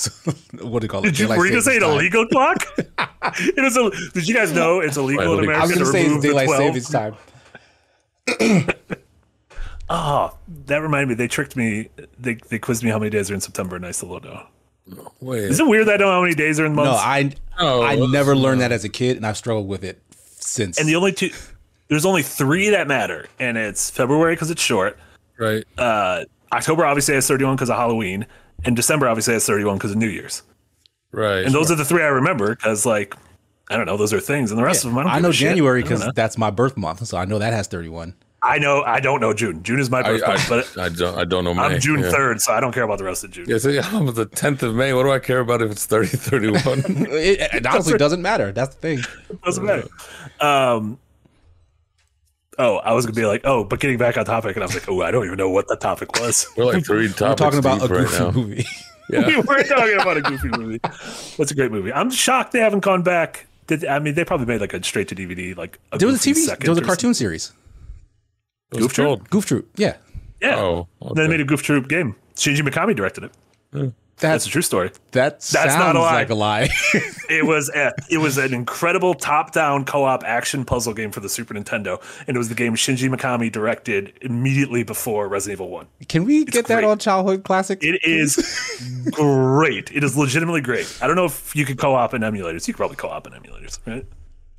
*laughs* what do you call it? Did you, Daylight were you gonna say an illegal clock? *laughs* it is a, did you guys know it's illegal in Right, I was America to gonna say remove the daylight 12? savings time. Oh, *clears throat* that reminded me. They tricked me. They, they quizzed me how many days are in September, and I still don't know. Wait. Is it weird that I don't know how many days are in months? No, I Oh, I never learned that as a kid, and I've struggled with it since. and the only two, there's only three that matter, and it's February because it's short. right. Uh, October obviously has 31 because of Halloween, and December obviously has 31 because of New Year's. right. And those are the three I remember because, like, I don't know, those are things, and the rest of them I don't. I know. January because that's my birth month, so I know that has 31. I know I don't know June. June is my I, birthday, I, but I don't. I don't know. I'm May. June yeah. 3rd, so I don't care about the rest of June. Yeah, so, yeah, I'm the 10th of May. What do I care about if it's 30, 31? *laughs* It, it honestly doesn't matter. That's the thing. doesn't matter. Um, oh, I was gonna be like, oh, but getting back on topic, and I was like, oh, I don't even know what the topic was. We're like three topics. *laughs* We're talking about a deep right goofy now. movie. *laughs* Yeah. *laughs* we were talking about a goofy movie. What's a great movie? I'm shocked they haven't gone back. Did I mean they probably made like a straight to DVD like a There was a Goofy TV. second There was a or cartoon series. It Goof Troop? Goof Troop. Yeah. Yeah. Oh, Then okay. they made a Goof Troop game. Shinji Mikami directed it. That's that's a true story. that sounds not a lie. like a lie. *laughs* *laughs* It was a, it was an incredible top-down co-op action puzzle game for the Super Nintendo, and it was the game Shinji Mikami directed immediately before Resident Evil One. Can we get that great. on Childhood Classic? It is great. It is legitimately great. I don't know if you could co-op in emulators. You could probably co-op in emulators, right?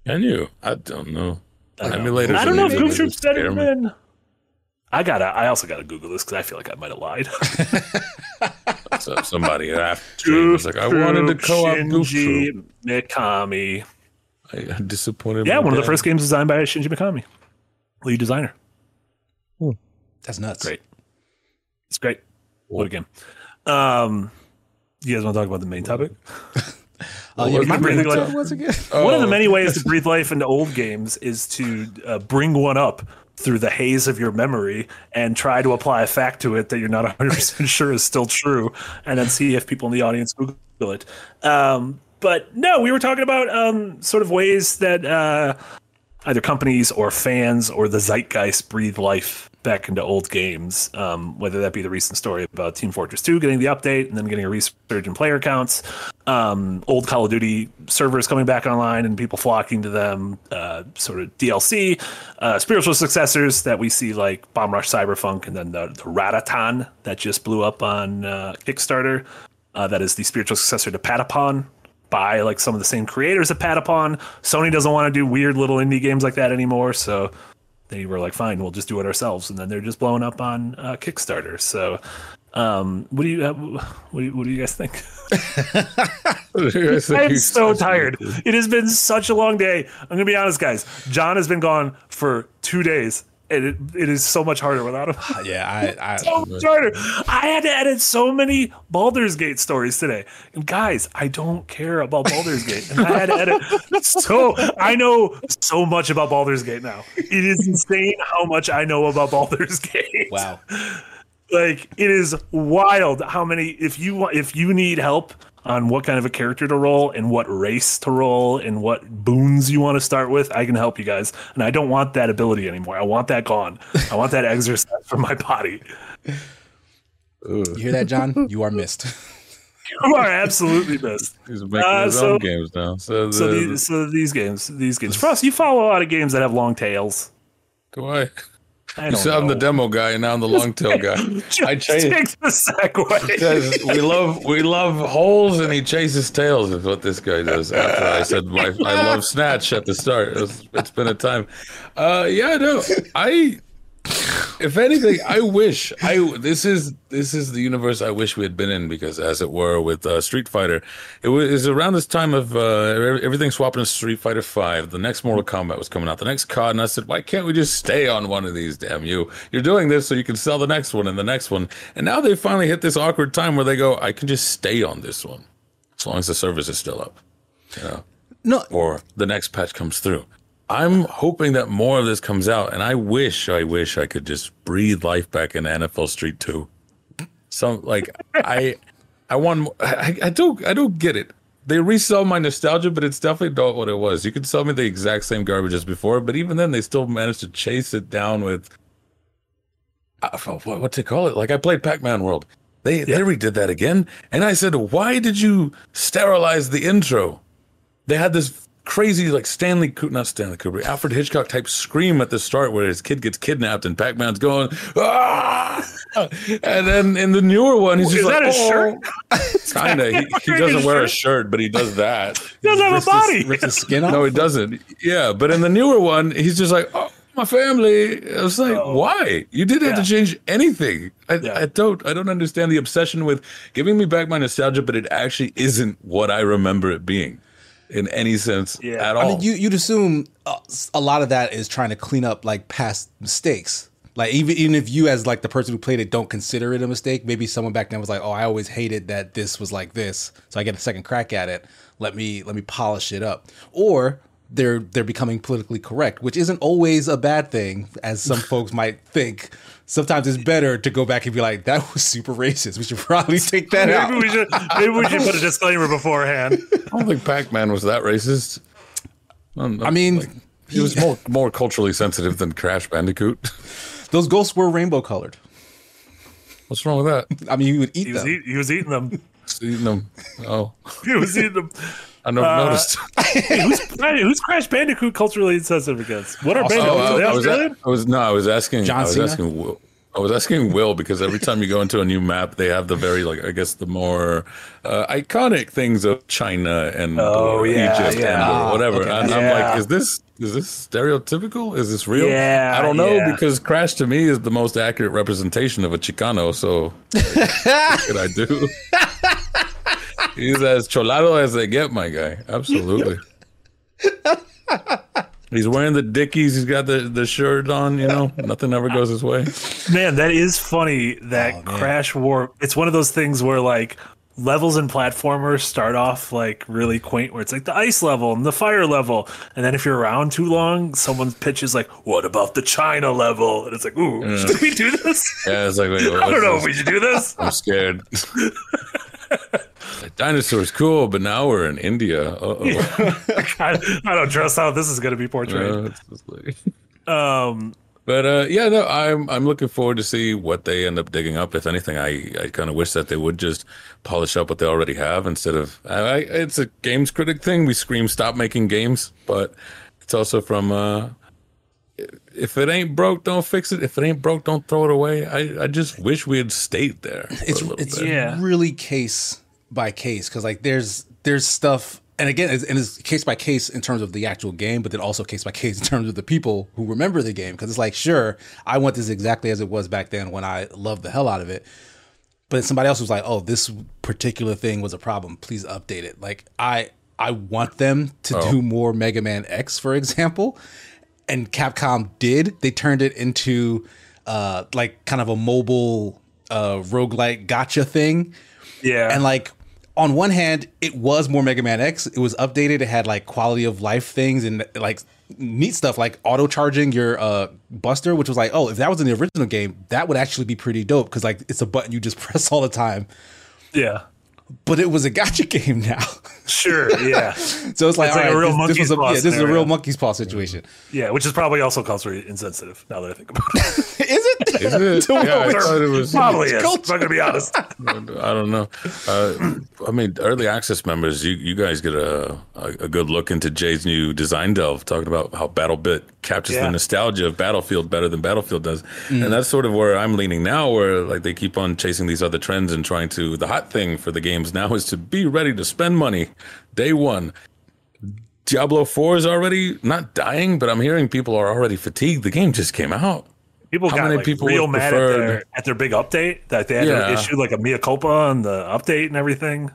Can you? I don't know. I don't know. Emulators. I don't know if and Goof emulators Troop's better scare me. than. I gotta. I also gotta Google this because I feel like I might have lied. *laughs* So somebody after *laughs* was like, I wanted to co-op Goof Shinji Troop. Mikami. I, I'm disappointed. Yeah, my one of the first games designed by Shinji Mikami, lead designer. That's nuts. Great. It's great. What a game. Um, you guys want to talk about the main topic? Uh, *laughs* yeah, was my the brain breathing went like- once again. One of the Oh. many ways to breathe life into old games is to uh, bring one up through the haze of your memory and try to apply a fact to it that you're not *laughs* 100% sure is still true, and then see if people in the audience Google it. Um, but no, we were talking about um, sort of ways that uh, either companies or fans or the zeitgeist breathe life back into old games, um, whether that be the recent story about Team Fortress 2 getting the update and then getting a resurgence in player counts, um, old Call of Duty servers coming back online and people flocking to them, uh, sort of DLC, uh, spiritual successors that we see like Bomb Rush Cyberfunk and then the, the that just blew up on uh, Kickstarter. Uh, that is the spiritual successor to Patapon by like some of the same creators of Patapon. Sony doesn't want to do weird little indie games like that anymore, so they were like, "Fine, we'll just do it ourselves." And then they're just blowing up on uh, Kickstarter. So, um, what do you uh, what do you, what do you guys think? *laughs* I'm so tired. It has been such a long day. I'm gonna be honest, guys. John has been gone for two days, and it, it is so much harder without him. *sighs* Yeah, I, I *laughs* so much harder. I had to edit so many Baldur's Gate stories today. And guys, I don't care about Baldur's Gate. And I had to edit *laughs* so I know so much about Baldur's Gate now. It is insane how much I know about Baldur's *laughs* Gate. wow. Like it is wild how many if you want if you need help on what kind of a character to roll and what race to roll and what boons you want to start with, I can help you guys. And I don't want that ability anymore. I want that gone. I want that *laughs* exercise from my body. You hear that, John? You are missed. *laughs* You are absolutely missed. *laughs* He's making Uh, his so- own games now. So, the, So these, so these games, these games. Frost, you follow a lot of games that have long tails. do I? I said I'm the demo guy, and now I'm the long tail guy. *laughs* I chase the segue. because *laughs* we love we love holes, and he chases tails. Is what this guy does. After I said my I love *laughs* snatch at the start. It's been a time. Uh, yeah, no, I if anything, I wish I this is this is the universe I wish we had been in because, as it were, with uh, Street Fighter, it was around this time of uh, everything swapping to Street Fighter Five. The next Mortal Kombat was coming out, the next COD, and I said, why can't we just stay on one of these? Damn you! You're doing this so you can sell the next one and the next one, and now they finally hit this awkward time where they go, I can just stay on this one as long as the service is still up, you know, No, or the next patch comes through. I'm hoping that more of this comes out, and I wish, I wish I could just breathe life back in NFL Street Two. Some like I, I want. I, I don't. I don't get it. They resell my nostalgia, but it's definitely not what it was. You could sell me the exact same garbage as before, but even then, they still managed to chase it down with. Uh, what, what to call it? Like I played Pac-Man World. They they redid that again, and I said, "Why did you sterilize the intro?" They had this crazy like Stanley Kubrick, not Stanley Kubrick, Alfred Hitchcock type scream at the start where his kid gets kidnapped and Pac-Man's going, ah! and then in the newer one, he's Is just that like, a oh. *laughs* shirt? Kinda. He, he doesn't wear a shirt, but he does that. He doesn't have a rips his- body. rips his skin *laughs* off. No, he doesn't. Yeah, but in the newer one, he's just like, oh, my family. I was like, why? You didn't have to change anything. I, Yeah. I don't. I don't understand the obsession with giving me back my nostalgia, but it actually isn't what I remember it being, in any sense Yeah. at I all. I mean, you, you'd assume uh, a lot of that is trying to clean up like past mistakes. Like even even if you as like the person who played it don't consider it a mistake, maybe someone back then was like, "Oh, I always hated that this was like this, so I get a second crack at it. Let me let me polish it up." Or they're they're becoming politically correct, which isn't always a bad thing, as some *laughs* folks might think. Sometimes it's better to go back and be like, "That was super racist. We should probably take that out." Maybe we should maybe we should put a disclaimer beforehand. I don't think Pac-Man was that racist. don't know. I um, mean, Like, he was more more culturally sensitive than Crash Bandicoot. those ghosts were rainbow colored. What's wrong with that? I mean, you would eat He was, them. eat, he was eating them. Just eating them. Oh, *laughs* He was eating them. I never Uh, noticed. *laughs* Hey, who's, who's Crash Bandicoot culturally insensitive against? What are Also, bandicoots? Oh, I, I was, Australian? I was no, I was asking. John I was Cena? asking Will. I was asking Will because every time you go into a new map, they have the very like I guess the more uh, iconic things of China and Oh, yeah, Egypt yeah. and or Ah, whatever. okay. And I'm like, is this is this stereotypical? Is this real? Yeah, I don't know yeah. because Crash to me is the most accurate representation of a Chicano. So *laughs* what could I do? He's as cholado as they get, my guy. Absolutely. *laughs* He's wearing the Dickies. He's got the, the shirt on. You know, nothing ever goes his way. Man, that is funny that Oh. Crash War. It's one of those things where like levels and platformers start off like really quaint, where it's like the ice level and the fire level, and then if you're around too long, someone pitches like, "What about the China level?" And it's like, "Ooh, mm. *laughs* should we do this?" Yeah, it's like, wait, *laughs* I don't know if we should do this. I'm scared. Dinosaurs cool, but now we're in India. Uh-oh. *laughs* I, I don't trust how this is going to be portrayed. Uh, Um, But uh, yeah, no, I'm I'm looking forward to see what they end up digging up. If anything, I, I kind of wish that they would just polish up what they already have instead of. I, I, it's a games critic thing. We scream stop making games, but it's also from. Uh, if it ain't broke, don't fix it. If it ain't broke, don't throw it away. I, I just wish we had stayed there. for it's a little it's bit. Yeah. really case by case because like there's there's stuff and again it's, and it's case by case in terms of the actual game but then also case by case in terms of the people who remember the game because it's like sure i want this exactly as it was back then when i loved the hell out of it but somebody else was like oh this particular thing was a problem please update it like i i want them to oh. do more mega man x for example and capcom did they turned it into uh like kind of a mobile uh roguelike gacha thing yeah, and like on one hand, it was more Mega Man X. It was updated. It had like quality of life things and like neat stuff like auto charging your uh Buster, which was like, oh, if that was in the original game, that would actually be pretty dope because like it's a button you just *laughs* press all the time. yeah, But it was a gacha *laughs* game now, sure, yeah, *laughs* so it's like, It's like all a real this, this monkey's was a, paw yeah, this is a real monkey's paw situation. yeah, which is probably also culturally insensitive. Now that I think about it, *laughs* is it? Is it? Yeah, I thought it was. probably is. culture. If I'm gonna be honest. I don't know. Uh, I mean, early access members, you, you guys get a, a, a good look into Jay's new design delve, talking about how BattleBit captures Yeah. the nostalgia of Battlefield better than Battlefield does, and mm. that's sort of where I'm leaning now. Where like they keep on chasing these other trends and trying to. The hot thing for the games now is to be ready to spend money day one. Diablo 4 is already not dying, but I'm hearing people are already fatigued. The game just came out. People How got many like, people real mad at their at their big update that they had to issue like a mea culpa on the update and everything.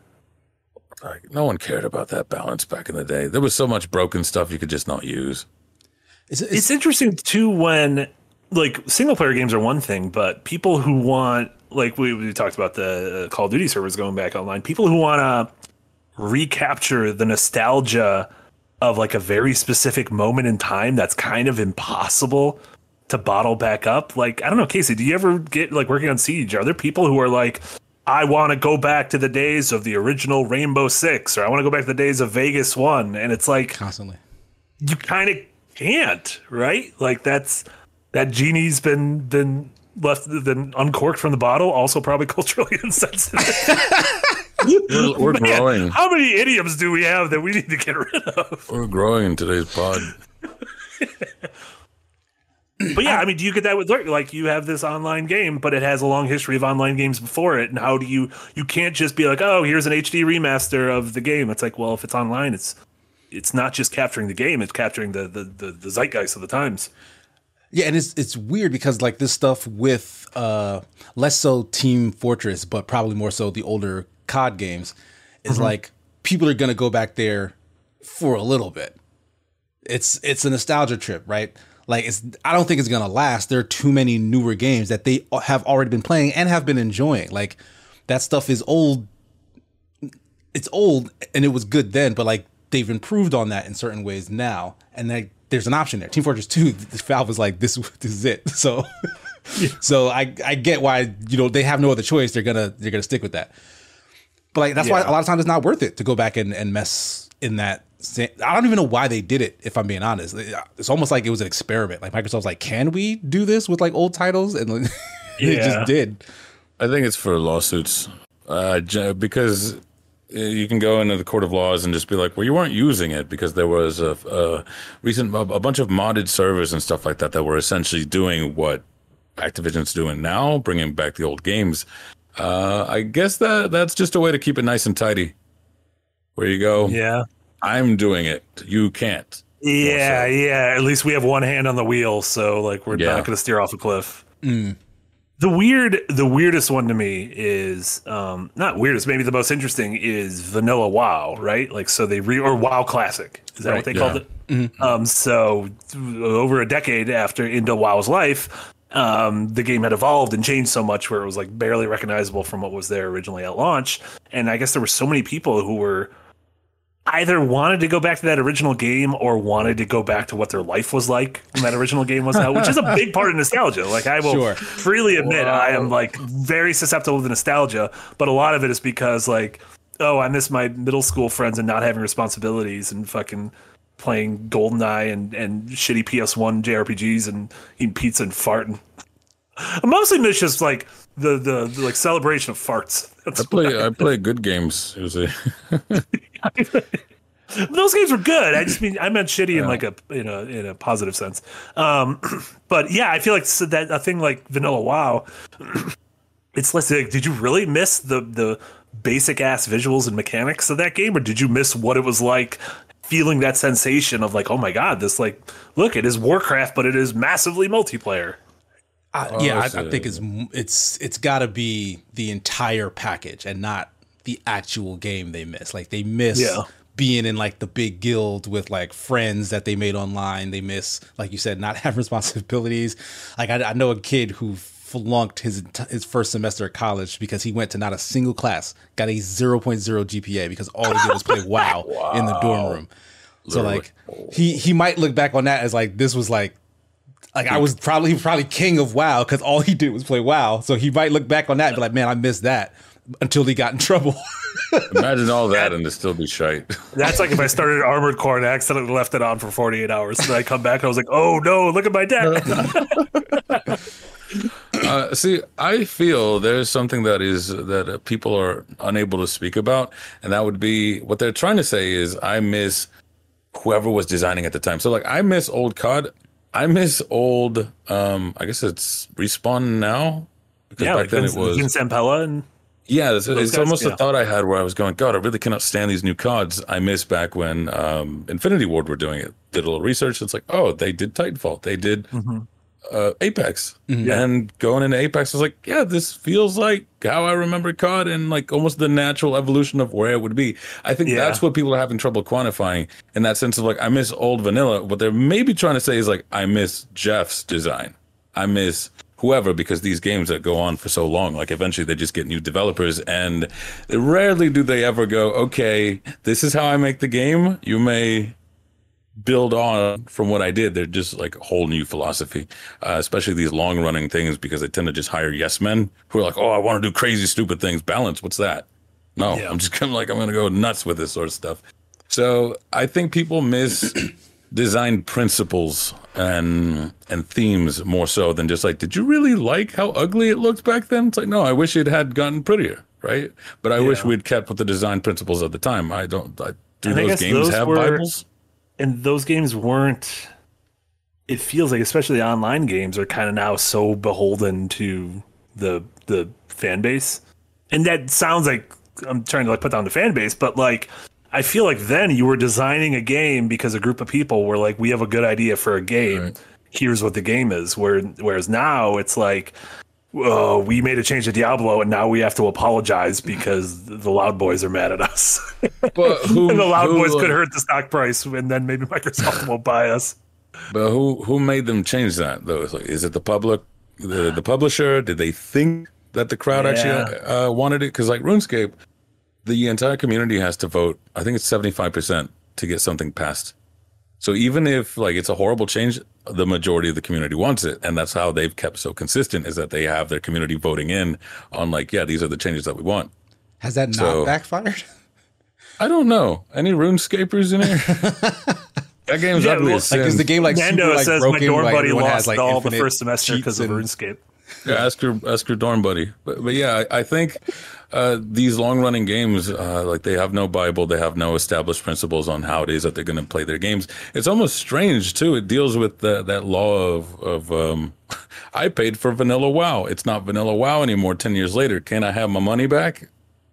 Like no one cared about that balance back in the day. There was so much broken stuff you could just not use. It's, it's, It's interesting too when like single player games are one thing, but people who want like we, we talked about the uh, Call of Duty servers going back online, people who want to recapture the nostalgia of like a very specific moment in time that's kind of impossible to bottle back up. Like I don't know, Casey, do you ever get like working on Siege? Are there people who are like I want to go back to the days of the original Rainbow Six, or I want to go back to the days of Vegas One, and it's like constantly. you kind of can't, right? Like that's that genie's been been left then uncorked from the bottle. Also, probably *laughs* culturally insensitive. We're, we're Man, growing. How many idioms do we have that we need to get rid of? We're growing in today's pod. But yeah, I mean, do you get that with Like you have this online game, but it has a long history of online games before it. And how do you you can't just be like, oh, here's an HD remaster of the game. It's like, well, if it's online, it's it's not just capturing the game; it's capturing the the the, the zeitgeist of the times. Yeah, and it's it's weird because like this stuff with uh less so Team Fortress, but probably more so the older COD games, is like people are gonna go back there for a little bit. It's it's a nostalgia trip, right? Like it's I don't think it's gonna last. There are too many newer games that they have already been playing and have been enjoying. Like that stuff is old. It's old and it was good then, but like they've improved on that in certain ways now, and like there's an option there. Team Fortress Two, *laughs* Valve was like this. This is it. *laughs* So, so I I get why you know they have no other choice. They're gonna they're gonna stick with that. But like that's why a lot of times it's not worth it to go back and, and mess in that. I don't even know why they did it. If I'm being honest, it's almost like it was an experiment. Like Microsoft's like, can we do this with like old titles? And like, *laughs* they Yeah. just did. I think it's for lawsuits, uh, because uh, you can go into the court of laws and just be like, well, you weren't using it because there was a, a recent a, a bunch of modded servers and stuff like that that were essentially doing what Activision's doing now, bringing back the old games. Uh, I guess that that's just a way to keep it nice and tidy. Where you go, Yeah. I'm doing it, you can't. Yeah, yeah. At least we have one hand on the wheel, so like we're Yeah. not going to steer off a cliff. The weird, the weirdest one to me is um, not weirdest. Maybe the most interesting is Vanilla WoW, right? Like, so they re or WoW Classic. Is that Right, what they yeah. called it? Um, so over a decade after into WoW's life, um, the game had evolved and changed so much where it was like barely recognizable from what was there originally at launch. And I guess there were so many people who were either wanted to go back to that original game or wanted to go back to what their life was like when that original game was out, which is a big part of nostalgia. Like I will Sure. freely admit I am like very susceptible to nostalgia, but a lot of it is because like, oh, I miss my middle school friends and not having responsibilities and fucking playing GoldenEye and, and shitty PS1 JRPGs and eating pizza and farting. I *laughs* mostly miss just like the, the, the like celebration of farts. *laughs* That's I play I play good games. It *laughs* those games were good. I just mean I meant shitty in like a in a in a positive sense. Um, *clears throat* but yeah, I feel like so that a thing like Vanilla WoW, *clears throat* it's less like, did you really miss the the basic ass visuals and mechanics of that game, or did you miss what it was like? Feeling that sensation of like, oh my god, this like, look, it is Warcraft, but it is massively multiplayer. I, yeah, I, I think it's it's it's got to be the entire package and not the actual game they miss. Like they miss Yeah. being in like the big guild with like friends that they made online. They miss, like you said, not *laughs* having responsibilities. Like I, I know a kid who flunked his his first semester at college because he went to not a single class, got a 0.0 GPA because all he did was play *laughs* WoW, in the dorm room. So like he he might look back on that as like this was like like I was probably he was probably king of WoW because all he did was play WoW. So he might look back on that and be like, man, I missed that until he got in trouble. *laughs* imagine all that and to still be shite. That's like if I started Armored Core and accidentally left it on for 48 hours. And then I come back and I was like, oh no, look at my deck. *laughs* *laughs* Uh, see, I feel there's something that is that uh, people are unable to speak about, and that would be what they're trying to say is I miss whoever was designing at the time. So like I miss old COD, I miss old. um I guess it's respawn now because yeah, back like then Vince, it was Vince Zampella and yeah. It's, it's almost yeah. a thought I had where I was going, God, I really cannot stand these new CODs. I miss back when um Infinity Ward were doing it. Did a little research. It's like, oh, they did Titanfall. They did. Mm-hmm. Uh, Apex, and going into Apex, I was like, yeah, this feels like how I remember COD, and like almost the natural evolution of where it would be. I think Yeah. that's what people are having trouble quantifying in that sense of like, I miss old vanilla. What they're maybe trying to say is like, I miss Jeff's design. I miss whoever because these games that go on for so long like eventually they just get new developers and rarely do they ever go okay this is how i make the game you may build on from what i did they're just like a whole new philosophy uh, especially these long running things because they tend to just hire yes men who are like oh i want to do crazy stupid things balance what's that no Yeah. i'm just kind of like i'm gonna go nuts with this sort of stuff so i think people miss *clears throat* design principles and and themes more so than just like, did you really like how ugly it looked back then? It's like, no, I wish it had gotten prettier, right? But I wish we'd kept with the design principles at the time. I don't. I, do And those games those have were- Bibles? And those games weren't it feels like especially online games are kind of now so beholden to the the fan base. And that sounds like i'm trying to like put down the fan base but like i feel like then you were designing a game because a group of people were like we have a good idea for a game. Right. here's what the game is. Where whereas now it's like oh, we made a change to Diablo, and now we have to apologize because the Loud Boys are mad at us. *laughs* But who, and the Loud who, Boys could hurt the stock price, and then maybe Microsoft won't buy us. But who who made them change that though? Like, is it the public, the the publisher? Did they think that the crowd actually uh, wanted it? Because like RuneScape, the entire community has to vote. I think it's seventy five percent to get something passed. So even if like it's a horrible change, the majority of the community wants it, and that's how they've kept so consistent. Is that they have their community voting in on like, yeah, these are the changes that we want. Has that not So- backfired? *laughs* I don't know any RuneScapers in here. *laughs* that game's Yeah, ugly well, Like, is the game like Nando super like says broken? my dorm buddy everyone lost has, like, all the first semester because of RuneScape. Yeah, ask your ask your dorm buddy. But but yeah, I, I think uh, these long running games, uh, like they have no Bible, they have no established principles on how it is that they're going to play their games. It's almost strange too. It deals with the, that law of of um, *laughs* I paid for Vanilla WoW. It's not Vanilla WoW anymore. Ten years later, can I have my money back?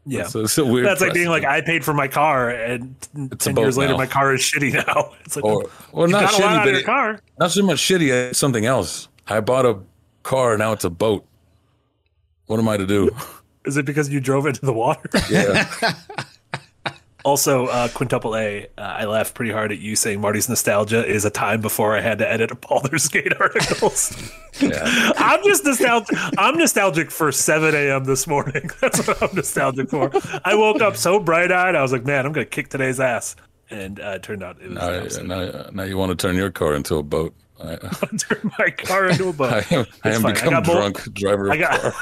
Yeah. So it's a weird. That's like being like. I paid for my car, and a ten years later, now. my car is shitty *laughs* now. It's like, or well, not shitty, but it- car. not so much shitty. It's something else. I bought a car. Now it's a boat. What am I to do? *laughs* Is it because you drove into the water? Yeah. *laughs* Also, uh, quintuple A, uh, I laughed pretty hard at you saying Marty's nostalgia is a time before I had to edit Baldur's Gate *laughs* articles. yeah. I'm just nostalgic. I'm nostalgic for 7 a.m. this morning. *laughs* That's what I'm nostalgic for. I woke up so bright eyed. I was like, man, I'm gonna kick today's ass. And uh, it turned out it was Now, now, now you want to turn your car into a boat. I, turn my car into a boat. I am, I am become both- drunk driver I got- car.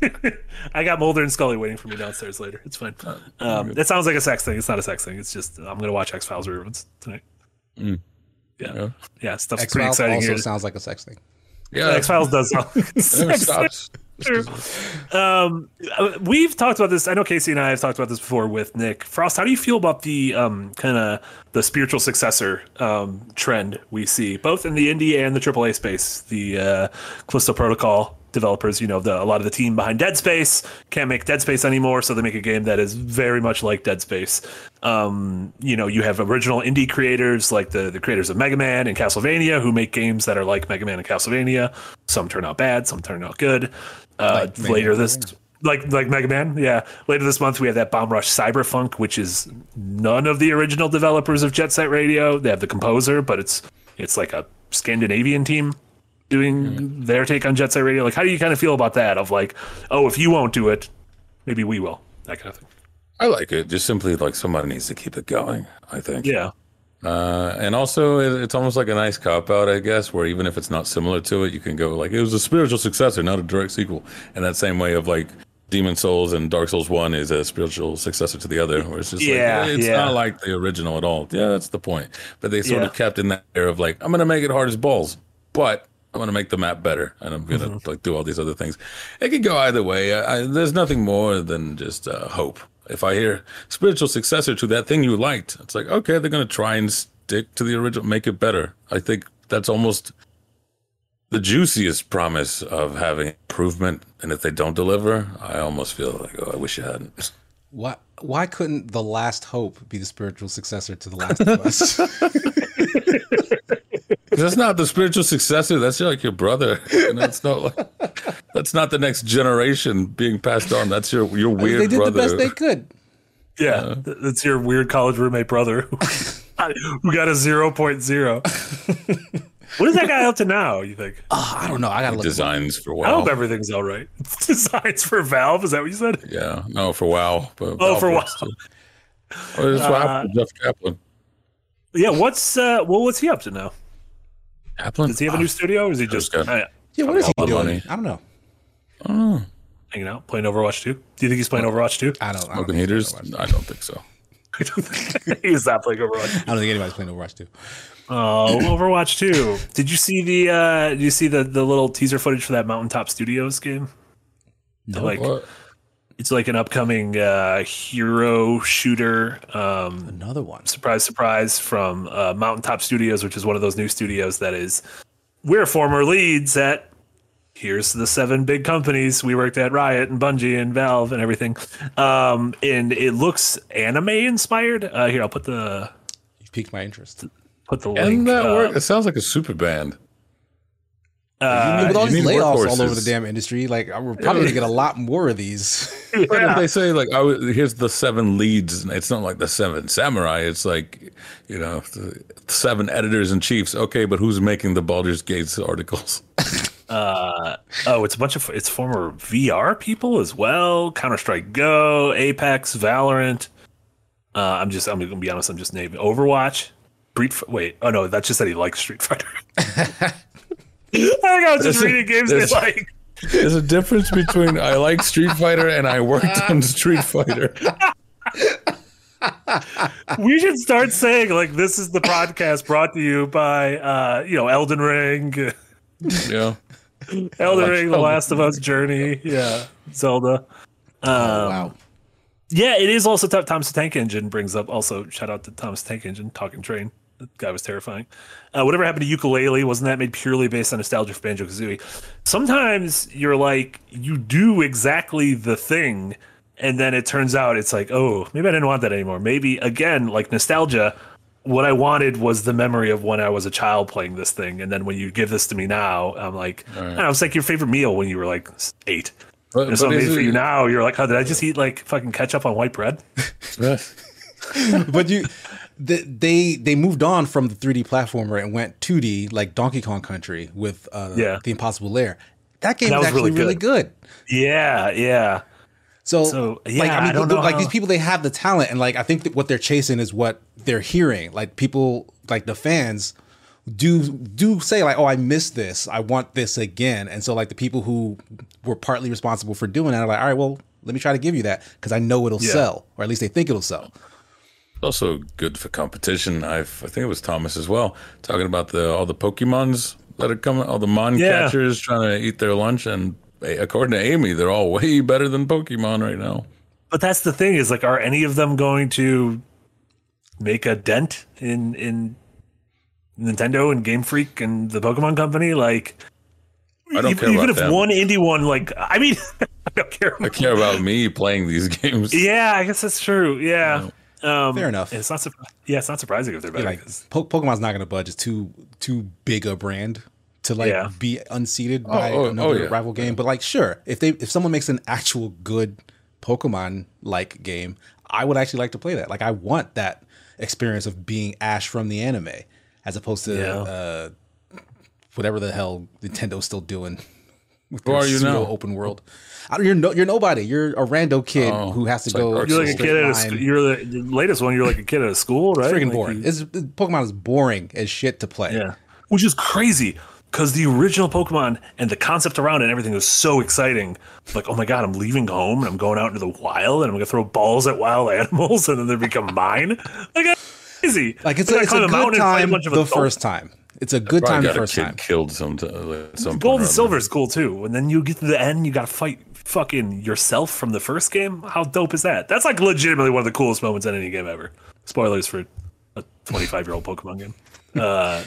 *laughs* I got Mulder and Scully waiting for me downstairs later. It's fine. Um, it sounds like a sex thing. It's not a sex thing. It's just I'm gonna watch X Files reruns tonight. Yeah, Yeah. yeah, stuff's X pretty Files exciting also here. sounds like a sex thing. Yeah, X Files does sound like a *laughs* sex stops. *laughs* Um, we've talked about this. I know Casey and I have talked about this before with Nick Frost. How do you feel about the um, kind of the spiritual successor um, trend we see both in the indie and the AAA space? The uh, Callisto Protocol developers, you know, the, a lot of the team behind Dead Space can't make Dead Space anymore, so they make a game that is very much like Dead Space. Um, you know, you have original indie creators like the the creators of Mega Man and Castlevania who make games that are like Mega Man and Castlevania. Some turn out bad, some turn out good. Uh, Like later Man. this like like Mega Man, yeah. Later this month we have that Bomb Rush Cyberfunk, which is none of the original developers of Jet Set Radio. They have the composer, but it's it's like a Scandinavian team doing their take on Jet Set Radio. Like, how do you kind of feel about that? Of like, oh, if you won't do it, maybe we will. That kind of thing. I like it. Just simply like somebody needs to keep it going. I think. Yeah, Uh, and also, it's almost like a nice cop out, I guess, where even if it's not similar to it, you can go like it was a spiritual successor, not a direct sequel. And that same way of like Demon Souls and Dark Souls One is a spiritual successor to the other, where it's just Yeah, like it's yeah. not like the original at all. Yeah, that's the point. But they sort Yeah. of kept in that air of like I'm gonna make it hard as balls, but I'm gonna make the map better, and I'm gonna Mm-hmm. like do all these other things. It could go either way. I, I, there's nothing more than just uh, hope. If I hear spiritual successor to that thing you liked, it's like okay, they're gonna try and stick to the original, make it better. I think that's almost the juiciest promise of having improvement. And if they don't deliver, I almost feel like oh, I wish you hadn't. Why why couldn't the Last Hope be the spiritual successor to the Last *laughs* of Us? *laughs* That's not the spiritual successor. That's like your brother. *laughs* You know, it's not like, that's not the next generation being passed on. That's your your weird brother. they did brother. the best they could. Yeah, th- that's your weird college roommate brother who *laughs* who got a 0.0. *laughs* what is that guy up to now, you think? Oh, I don't know. I gotta look. Designs for well. I hope everything's all right. Designs for Valve, is that what you said? Yeah, no, for WoW. But Oh, for works WoW. too. Oh, that's what Uh, happened to Jeff Kaplan. Yeah, what's uh well what's he up to now? Kaplan. Does he have a new studio or is he just good. uh, Yeah, what is he doing? money. I don't know. Oh. hanging out, playing Overwatch 2? Do you think he's playing Overwatch 2? I don't. I don't, Smoking think, heaters? I don't think so. *laughs* I don't think he's not playing Overwatch. I don't think anybody's playing Overwatch 2. Oh, Overwatch 2. Did you see the uh did you see the the little teaser footage for that Mountaintop Studios game? No. Like What? It's like an upcoming uh hero shooter um Another one. surprise surprise from uh, mountaintop studios which is one of those new studios that is we're former leads at here's the seven big companies we worked at riot and bungie and valve and everything um and it looks anime inspired uh here i'll put the You piqued my interest. put the Doesn't link that uh, work? It sounds like a super band. Uh, with all you these need layoffs all over the damn industry, like we're probably gonna get a lot more of these. *laughs* But if yeah. they say like, "Oh, here's the seven leads," it's not like the seven samurai. It's like, you know, the seven editors in chiefs. Okay, but who's making the Baldur's Gates articles? *laughs* uh oh it's a bunch of it's former vr people as well counter-strike go apex valorant uh i'm just i'm gonna be honest i'm just naming overwatch Street, wait, oh no, that's just that he likes Street Fighter. *laughs* *laughs* I think I was just There's a- reading games they like. There's a difference between I like Street Fighter and I worked on Street Fighter. *laughs* We should start saying like this is the podcast brought to you by uh, you know Elden Ring, *laughs* Yeah, Elden like Ring, The Last of Us, Journey, yeah, Zelda. Um, wow. Yeah, it is also tough. Thomas Tank Engine brings up also shout out to Thomas Tank Engine, Talking Train. That guy was terrifying. Uh, whatever happened to Yooka-Laylee? Wasn't that made purely based on nostalgia for Banjo Kazooie? Sometimes you're like, you do exactly the thing, and then it turns out it's like, oh, maybe I didn't want that anymore. Maybe again, like nostalgia. What I wanted was the memory of when I was a child playing this thing, and then when you give this to me now, I'm like, I don't know, it's like your favorite meal when you were like eight. but, And so made for you now. You're like, oh, did I just eat like fucking ketchup on white bread? *laughs* *laughs* but you the, they they moved on from the 3D platformer and went 2D like Donkey Kong Country with uh, Yeah. the Impossible Lair. That game That was was actually really really good. Yeah, yeah. So, So, like yeah, I mean, I don't the- know like how- these people, they have the talent, and like I think that what they're chasing is what they're hearing. Like people, like the fans, do do say like, "Oh, I missed this. I want this again." And so, like the people who were partly responsible for doing that are like, "All right, well, let me try to give you that because I know it'll Yeah. sell, or at least they think it'll sell." Also good for competition. I've, I think it was Thomas as well talking about the all the Pokemons that are coming, all the Mon Yeah. catchers trying to eat their lunch, and according to Amy, they're all *laughs* way better than Pokemon right now. But that's the thing is like, are any of them going to make a dent in in Nintendo and Game Freak and the Pokemon Company? Like, I don't even, care even if them. one indie one, like, I mean, *laughs* I don't care. I care about me playing these *laughs* games. Yeah, I guess that's true. Yeah. Um, Fair enough. It's not. surpri- Yeah, it's not surprising if they're better. Like 'cause- po- Pokemon's not going to budge. It's too too big a brand to like Yeah. be unseated by oh, oh, another yeah. rival game. But like, sure, if they if someone makes an actual good Pokemon like game, I would actually like to play that. Like, I want that experience of being Ash from the anime, as opposed to Yeah. uh, whatever the hell Nintendo's still doing. With Who their are you pseudo now? Open world. I don't, you're no, you're nobody. You're a rando kid Oh, who has to it's like go. You're like a Straight kid at a. line. sc- You're the, the latest one. You're like a kid at a school, right? Freaking Like boring. you- It's, Pokemon is boring as shit to play. Yeah. Which is crazy because the original Pokemon and the concept around it and everything was so exciting. Like, oh my God, I'm leaving home and I'm going out into the wild and I'm going to throw balls at wild *laughs* animals and then they become mine. Like, crazy. Like it's I a, gotta it's a climb good mountain a time the adults. first time. It's a good time Probably the got a first kid time. killed some at some Gold and silver is cool too. And then you get to the end, you got to fight fucking yourself from the first game. How dope is that? That's like legitimately one of the coolest moments in any game ever. Spoilers for a 25 year old Pokemon game. Uh,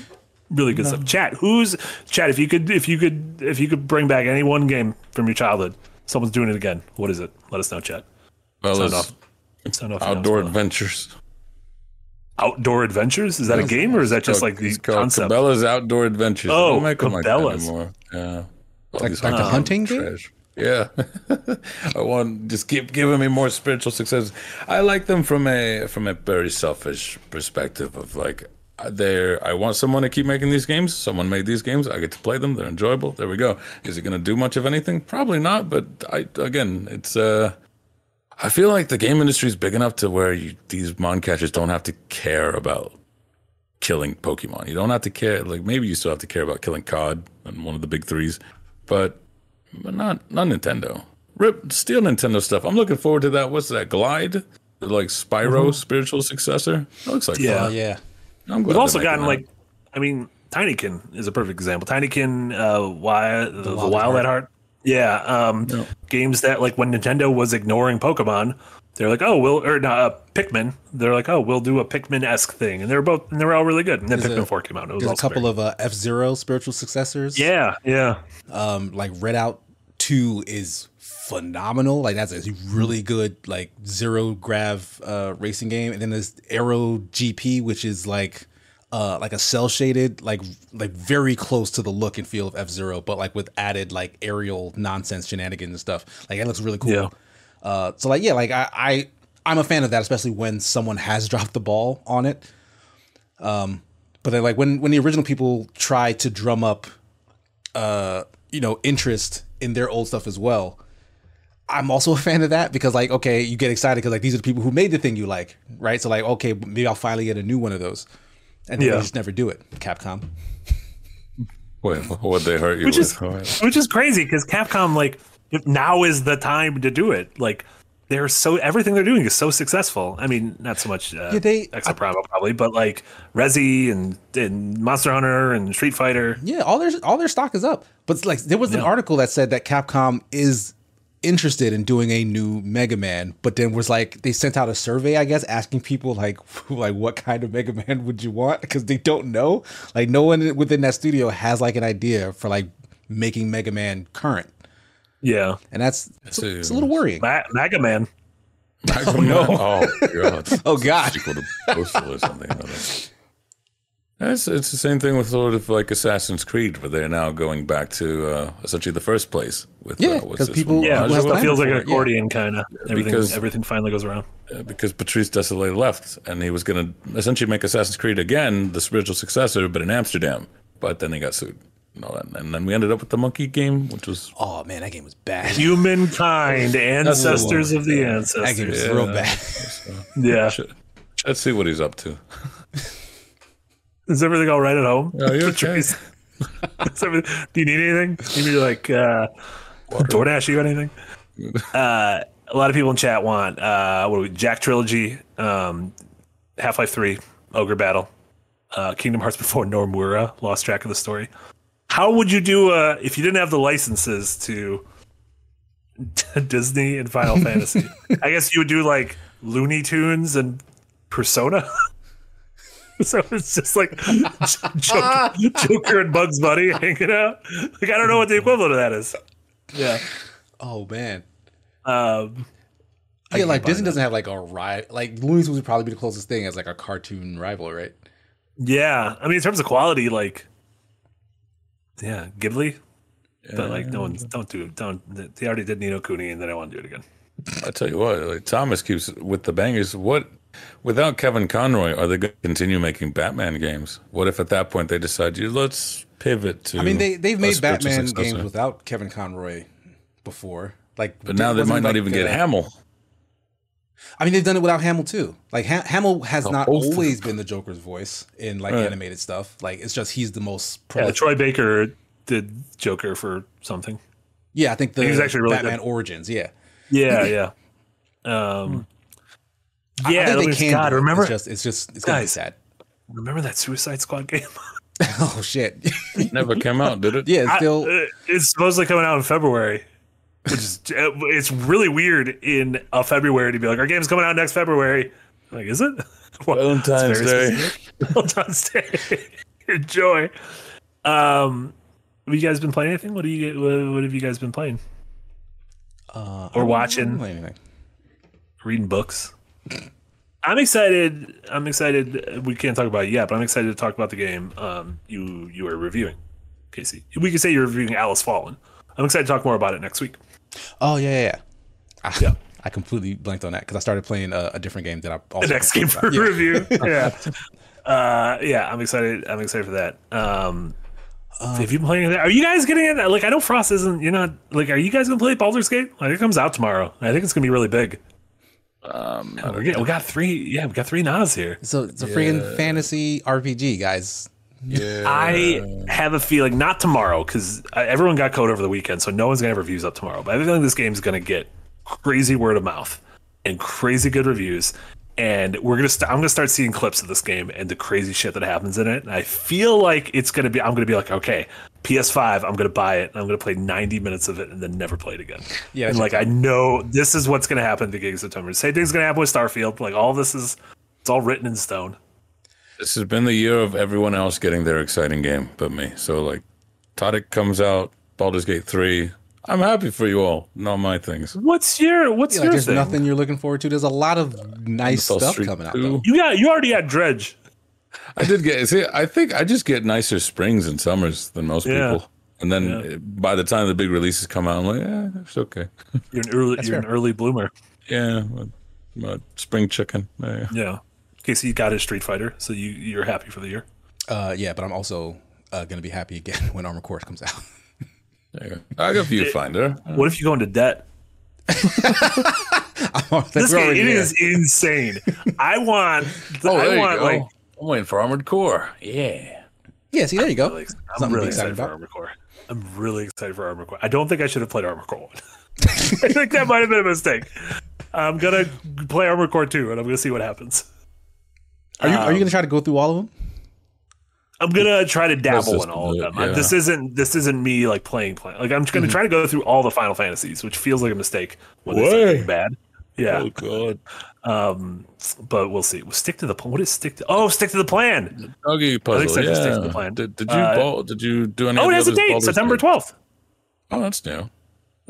really good stuff. Chat, who's chat? If you could, if you could, if you could bring back any one game from your childhood, someone's doing it again. What is it? Let us know, chat. Well, Sound it's off. Sound off. outdoor spoiler. adventures. Outdoor Adventures. Is that a game or is that just like the It's called concept? Cabela's Outdoor Adventures. They Oh, don't make them like that Cabela's. anymore. Yeah. All Like- like the hard hunting game? trash. Yeah, *laughs* I want just keep giving me more spiritual success. I like them from a from a very selfish perspective of like they're. I want someone to keep making these games. Someone made these games. I get to play them. They're enjoyable. There we go. Is it going to do much of anything? Probably not. But I again, it's uh. I feel like the game industry is big enough to where you, these mon catchers don't have to care about killing Pokemon. You don't have to care. Like maybe you still have to care about killing COD and one of the big threes, but but not not Nintendo. Rip, steal Nintendo stuff. I'm looking forward to that. What's that? Glide, the, like Spyro spiritual successor. That looks like Yeah. Fun. yeah. I'm glad We've also gotten like, I mean, Tinykin is a perfect example. Tinykin, uh, why the, the Wild Wild at at Heart. Yeah, um, games that like when Nintendo was ignoring Pokemon, they're like, oh, we'll or not uh, Pikmin. They're like, oh, we'll do a Pikmin esque thing, and they're both and they were all really good. And then There's Pikmin a- Four came out. It was a couple very- of uh, F Zero spiritual successors. yeah, yeah, Um, like Redout Two is phenomenal. Like that's a really good like zero grav uh, racing game. And then there's Aero GP, which is like uh like a cell shaded like like very close to the look and feel of F Zero, but like with added like aerial nonsense shenanigans and stuff. Like it looks really cool. Yeah. Uh, so like yeah, like I, I I'm a fan of that, especially when someone has *laughs* dropped the ball on it. Um, but then like when when the original people tried to drum up, uh, you know, interest in their old stuff as well. I'm also *laughs* a fan of that because like okay, you get excited because like these are the people who made the thing you like, right? So like okay, maybe I'll finally get a new one of those, and Yeah. they just never do it. Capcom. Wait, what they hurt you which with? is All right. which is crazy because Capcom like now is the time to do it. Like they're so everything they're doing is so successful. I mean, not so much uh, Yeah, they- Exoprimal probably, but like Resi and, and Monster Hunter and Street Fighter. Yeah, all their all their stock is up. But like there was an article that said that Capcom is interested in doing a new Mega Man, but then was like they sent out a survey, I guess, asking people like *laughs* like what kind of Mega Man would you want because they don't know. Like no one within that studio has like an idea for like making Mega Man current, Yeah, and that's it's, See. it's a little worrying. Ma- Mega Man. Oh *laughs* no! Oh god! Oh, God. Sequel to Postal or something. I don't know. It's, it's the same thing with sort of like Assassin's Creed, where they're now going back to uh, essentially the first place. With Yeah, uh, what's 'cause this people- one? Yeah, Who it has just plans feels like an it, yeah. accordion kind of. Everything because- everything finally goes around. Uh, because Patrice Désilets left, and he was going to essentially make Assassin's Creed again, the spiritual successor, but in Amsterdam. But then they got sued. And, all that. and then we ended up with the monkey game, which was Oh man, that game was bad. *laughs* Humankind, ancestors of the That game was ancestors. real bad. *laughs* Yeah, Let's see what he's up to. *laughs* is everything all right at home? Are you *laughs* okay? Do you need anything? You need like uh, DoorDash you anything? *laughs* Uh, a lot of people in chat want uh, what are we, Jak Trilogy, um, Half Life Three, Ogre Battle, uh, Kingdom Hearts before Nomura. Lost track of the story. How would you do uh, if you didn't have the licenses to *laughs* Disney and Final Fantasy? I guess you would do like Looney Tunes and Persona. *laughs* so it's just like Joker, Joker and Bugs Bunny hanging out. Like I don't know what the equivalent of that is. Yeah. Oh man. Um, Yeah, like Disney that. doesn't have like a rival. Like Looney Tunes would probably be the closest thing as like a cartoon rival, right? yeah. I mean, in terms of quality, like, yeah, Ghibli. But like, no one's don't do don't. They already did Ni no Kuni, and they don't want to do it again. I tell you what, like, Thomas keeps with the bangers. What without Kevin Conroy, are they going to continue making Batman games? What if at that point they decide, you let's pivot to? I mean, they they've made Batman games without Kevin Conroy before. Like, but now they might not like even get the- Hamill. I mean, they've done it without Hamill too. Like ha- Hamill has not both of always been the Joker's voice in like Right. animated stuff. Like it's just he's the most. Yeah, Troy Baker did Joker for something. Yeah, I think the He was actually really Batman good. Origins. Yeah, Yeah, *laughs* yeah. Um, I yeah. think let they me- can. God, remember It's just it's just it's gonna be Guys. sad. remember that Suicide Squad game? *laughs* *laughs* oh shit. Never came out, did it? *laughs* yeah, it's I- still. uh, it's supposedly coming out in February, which is uh, it's really weird in a February to be like our game's coming out next February. I'm like, is it? Well, it's Valentine's Day. specific. Valentine's Day. Enjoy. Um, have you guys been playing anything? What do you what, what have you guys been playing? uh, Or watching. know anything. Reading books. I'm excited. I'm excited. We can't talk about it yet, but I'm excited to talk about the game um, you you are reviewing, Casey. We could say you're reviewing Alice Fallen. I'm excited to talk more about it next week. Oh yeah, yeah. yeah. I, Yeah. I completely blanked on that because I started playing a, a different game that I also The next game for about. Yeah. review. *laughs* Yeah. Uh, yeah, I'm excited. I'm excited for that. Um, have you been playing that? Are you guys getting it? Like, I know Frost isn't. You're not. Like, are you guys gonna play Baldur's Gate? Like, it comes out tomorrow. I think it's gonna be really big. Um, I We're we got three. Yeah, we got three Nas here. So it's a freaking fantasy RPG, guys. yeah. I have a feeling not tomorrow because everyone got code over the weekend, so no one's gonna have reviews up tomorrow. But I have a feeling this game's gonna get crazy word of mouth and crazy good reviews, and we're gonna. St- I'm gonna start seeing clips of this game and the crazy shit that happens in it. And I feel like it's gonna be. I'm gonna be like, okay, PS5. I'm gonna buy it. and I'm gonna play 90 minutes of it and then never play it again. Yeah, and like I know this is what's gonna happen to Gig September. Same thing's gonna happen with Starfield. Like all this is. It's all written in stone. This has been the year of everyone else getting their exciting game but me. So like Tadic comes out, Baldur's Gate 3. I'm happy for you all. Not my things. What's your What's Like, your there's thing? nothing you're looking forward to. There's a lot of nice Soul stuff Street coming out though. You got. You already had Dredge. I did get see I think I just get nicer springs and summers than most Yeah. people. And then uh, by the time the big releases come out, I'm like, yeah, it's okay. You're an early. you're an early bloomer. yeah, uh, uh, spring chicken. Yeah. Yeah. Okay, so you got his Street Fighter, so you you're happy for the year. Uh, yeah, but I'm also uh, gonna be happy again *laughs* when Armored Core comes out. There you go. I got Viewfinder. What if you go into debt? *laughs* This game it is insane. I want. Oh, I you want go. like. I'm waiting for Armored Core. Yeah. Yeah, see, there you go. I'm Something to really excited, excited for Armored Core. I'm really excited for Armored Core. I don't think I should have played Armored Core one. *laughs* I *laughs* think that might have been a mistake. I'm gonna play Armored Core two, and I'm gonna see what happens. Are you are you um, gonna try to go through all of them? I'm gonna try to dabble just in all of do it, them. I- yeah. This isn't this isn't me like playing playing. Like I'm just gonna mm-hmm. try to go through all the Final Fantasies, which feels like a mistake when they Way. bad. Yeah, Oh god. Um, but we'll see. We'll stick to the plan. What is stick to? Oh, stick to the plan. Doggy puzzle. said just stick to yeah. the plan. Did, did you Uh, ball, did you do any? Oh, of it has a date, Baldur's September 12th. Oh, that's new.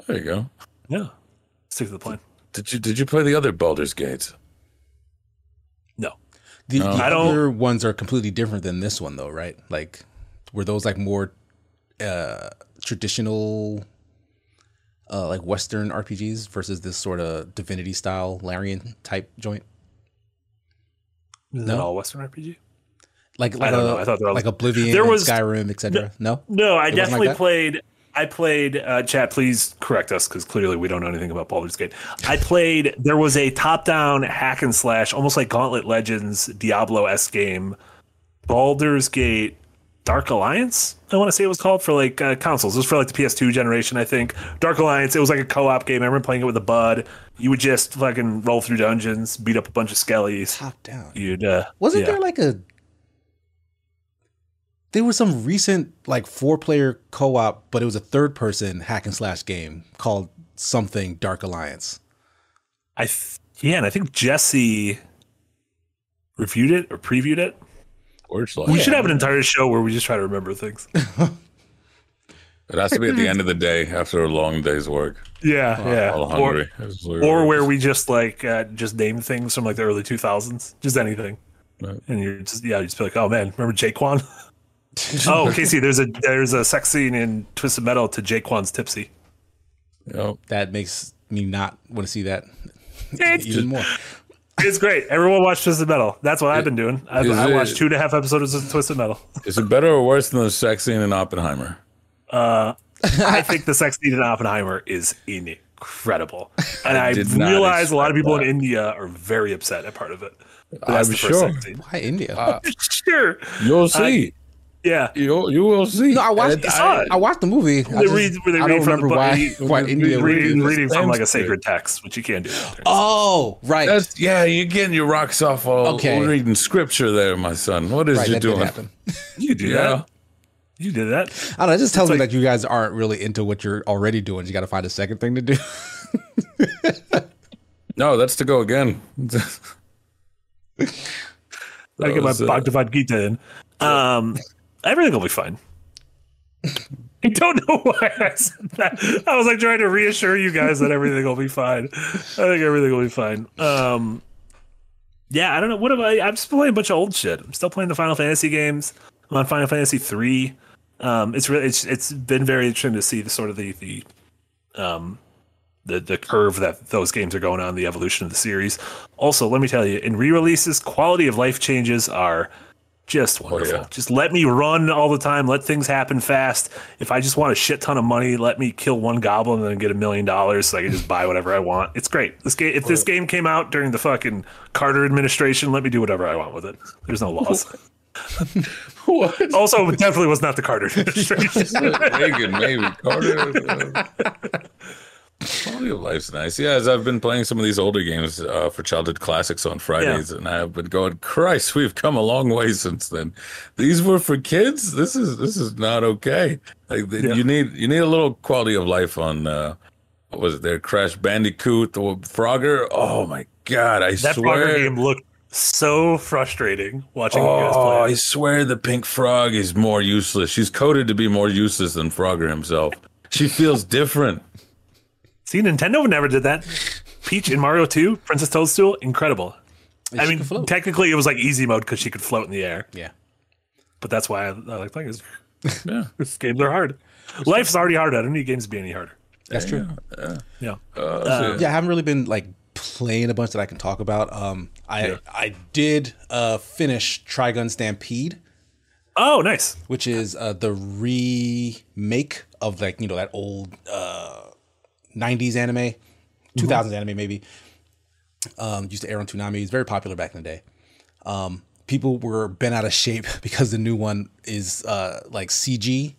There you go. Yeah, stick to the plan. Did you did you play the other Baldur's Gates? No, The, the I don't- other ones are completely different than this one, though, right? Like, were those like more uh, traditional, uh, like Western RPGs versus this sort of Divinity style Larian type joint? is that all Western RPG? Like, like don't a, know. I thought there was- like Oblivion, there was- Skyrim, etc. No, No, I like definitely played. I played. Uh, chat, please correct us because clearly we don't know anything about Baldur's Gate. I *laughs* played. There was a top-down hack and slash, almost like Gauntlet Legends, Diablo s game, Baldur's Gate, Dark Alliance. I want to say it was called for like uh, consoles. It was for like the PS2 generation, I think. Dark Alliance. It was like a co-op game. I remember playing it with a bud. You would just fucking roll through dungeons, beat up a bunch of skellies. top down. You'd uh, Wasn't yeah. there like a? There was some recent like four player co op, but it was a third person hack and slash game called something Dark Alliance. I th- yeah, and I think Jesse reviewed it or previewed it. Words We like should have an entire show where we just try to remember things. *laughs* it has to be at the *laughs* end of the day after a long day's work. Yeah, yeah. All Or, hungry. It's like- or where we just like uh, just name things from like the early two thousands, just anything, Right. and you're just yeah, you just be like, oh man, remember Jaquan? *laughs* oh, Casey, there's a there's a sex scene in Twisted Metal to Jaquan's Tipsy. Yep. That makes me not want to see that It's, even more. It's great. Everyone watch Twisted Metal. That's what I've been doing. I've, Is I it- watched two and a half episodes of Twisted Metal. Is it better or worse than the sex scene in Oppenheimer? Uh, I think the sex scene in Oppenheimer is incredible, *laughs* and I, did not realize a lot of expect people in. India are very upset at part of it. But that's I'm the first sure. Why India? *laughs* Sure. You'll see. Yeah. you you will see. no, I watched. I saw it. I watched the movie. I, They just- read, where they I don't from remember the, why he- why India. reading, reading from like a sacred text, which you can't do. Oh, right. That's yeah. You're getting your rocks off all Okay. reading scripture there, my son. What is right. you That doing? *laughs* You do Yeah. that. You did that. I don't know. It just tells me like- that you guys aren't really into what you're already doing. You got to find a second thing to do. *laughs* No, that's to go again. I get my was, uh, Bhagavad Gita in. Um, everything will be fine. *laughs* I don't know why I said that. I was like trying to reassure you guys that everything will be fine. I think everything will be fine. Um, yeah, I don't know. What am I? I'm just playing a bunch of old shit. I'm still playing the Final Fantasy games. I'm on Final Fantasy three. Um, it's really it's it's been very interesting to see the sort of the the um the the curve that those games are going on, the evolution of the series. Also, let me tell you, in re-releases, quality of life changes are just oh, wonderful. yeah. Just let me run all the time. Let things happen fast. If I just want a shit ton of money, let me kill one goblin and then get a million dollars so I can just buy whatever I want. It's great. This game, if this game came out during the fucking Carter administration, let me do whatever I want with it. There's no laws. *laughs* What? also, definitely was not the Carter administration. *laughs* Reagan, maybe Carter. Uh, Quality of life's nice. Yeah, as I've been playing some of these older games uh, for childhood classics on Fridays, and I've been going, Christ, we've come a long way since then. These were for kids. This is this is not okay. Like Yeah. you need you need a little quality of life on uh, what was it there? Crash Bandicoot or Frogger. Oh my God, I that swear. Frogger game looked so frustrating watching you guys Oh, play. I swear the pink frog is more useless. She's coded to be more useless than Frogger himself. She feels different. See, Nintendo never did that. Peach in Mario 2, Princess Toadstool, incredible. I mean, technically it was like easy mode because she could float in the air, Yeah. but that's why I, I like playing *laughs* this. Yeah. These games are hard. Life's already hard. I don't need games to be any harder. That's true. Yeah. Uh, Yeah, I haven't really been like playing a bunch that I can talk about. Um, I Yeah. I did uh finish Trigun Stampede, Oh, nice. which is uh the remake of like you know that old uh 90s anime, 2000s anime maybe. Um, used to air on Toonami. It's very popular back in the day. Um, people were bent out of shape *laughs* because the new one is uh like CG.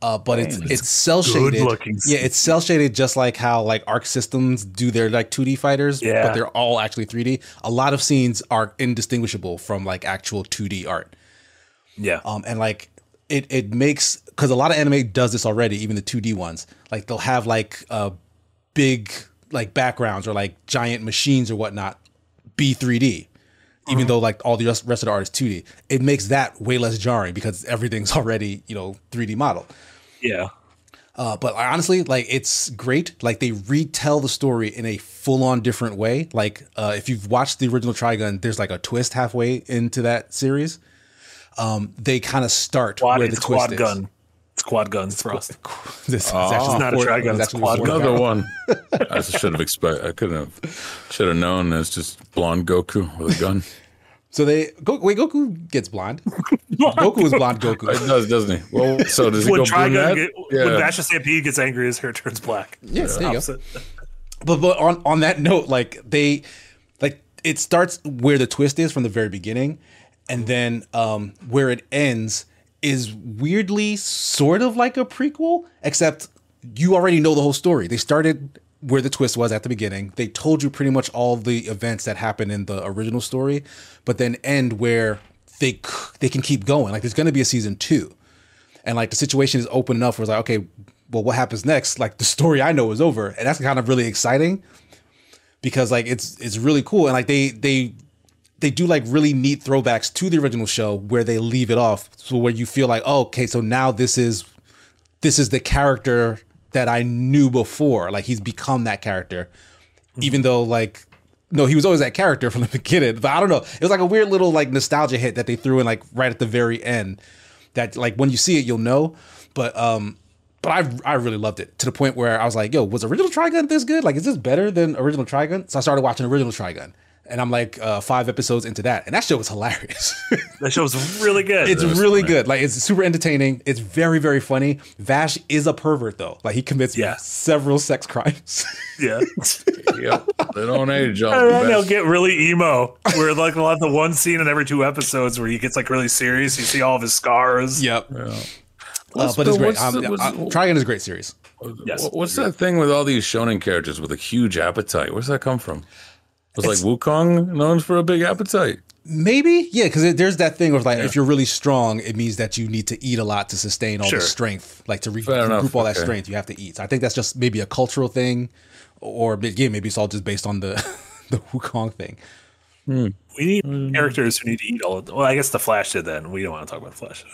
Uh, but it's it's cell shaded. Yeah, it's cell shaded just like how like Arc Systems do their like 2D fighters, Yeah. but they're all actually 3D. A lot of scenes are indistinguishable from like actual 2D art. Yeah. Um, and like it it makes because a lot of anime does this already, even the 2D ones. Like they'll have like uh big like backgrounds or like giant machines or whatnot be 3D. Even though like all the rest rest of the art is 2D, it makes that way less jarring because everything's *laughs* already you know 3D model. yeah. Uh, but honestly, like, it's great. Like, they retell the story in a full on different way. Like, uh, if you've watched the original Trigun, there's like a twist halfway into that series. Um, they kind of start Quad, where the twist quad is. Gun. It's quad guns for us. *laughs* This is actually not a fourth- Trigun, it's it's actually quad the fourth Another one. I should have expected. I couldn't have. Should have known. It's just blonde Goku with a gun. *laughs* So they go, wait, Goku gets blonde. *laughs* Goku is blonde. He Goku. does, doesn't he? Well, so does he When go Trigun brunette? get, yeah. when Vash the Stampede gets angry, his hair turns black. Yes, there you go. Opposite. but but on on that note, like they like it starts where the twist is from the very beginning, and then um where it ends is weirdly sort of like a prequel, except you already know the whole story. They started where the twist was at the beginning. They told you pretty much all the events that happened in the original story, but then end where they they can keep going. Like there's going to be a season two and like the situation is open enough where it's like, okay, well, what happens next? Like the story I know is over, and that's kind of really exciting because like it's it's really cool, and like they they they do like really neat throwbacks to the original show where they leave it off, so where you feel like, oh, okay, so now this is this is the character that I knew before, like he's become that character, even though like. No, he was always that character *laughs* from the beginning, but I don't know. It was like a weird little like nostalgia hit that they threw in like right at the very end. That like when you see it, you'll know. But um, but I I really loved it to the point where I was like, yo, was original Trigun this good? Like, is this better than original Trigun? So I started watching original Trigun, and I'm like uh, five episodes into that, and that show was hilarious. *laughs* That show was really good. it's really funny. good. Like, it's super entertaining. It's very very funny. Vash is a pervert though. Like, he commits Yeah. several sex crimes. *laughs* yeah. Yep. They don't age all And the then they'll best. get really emo. Where like they'll have the one scene in every two episodes where he gets like really serious. You see all of his scars. yep. Yeah. Uh, but the- it's great. what's Um, the- what's uh, Trigun is a great series. Yes. What's that thing with all these shonen characters with a huge appetite? Where's that come from? Was like It's- Wukong known for a big appetite? Maybe, yeah, because there's that thing of like if you're really strong, it means that you need to eat a lot to sustain all Sure. the strength, like to re- Fair regroup all that strength. You have to eat. So I think that's just maybe a cultural thing, or again, maybe it's all just based on the *laughs* the Wukong thing. Hmm. We need hmm. characters who need to eat all of Well, I guess the Flash did that, and we don't want to talk about the Flash.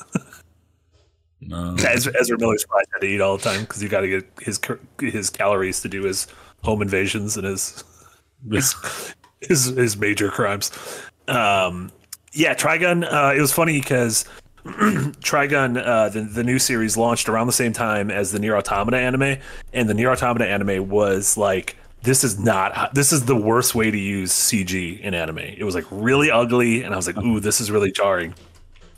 No. *laughs* Ezra, Ezra Miller's probably had to eat all the time because you got to get his his calories to do his home invasions and his his, his his major crimes. Um, yeah, Trigun. Uh, it was funny because *clears throat* Trigun, uh, the the new series launched around the same time as the Nier Automata anime, and the Nier Automata anime was like. This is not. This is the worst way to use CG in anime. It was like really ugly, and I was like, "Ooh, this is really jarring."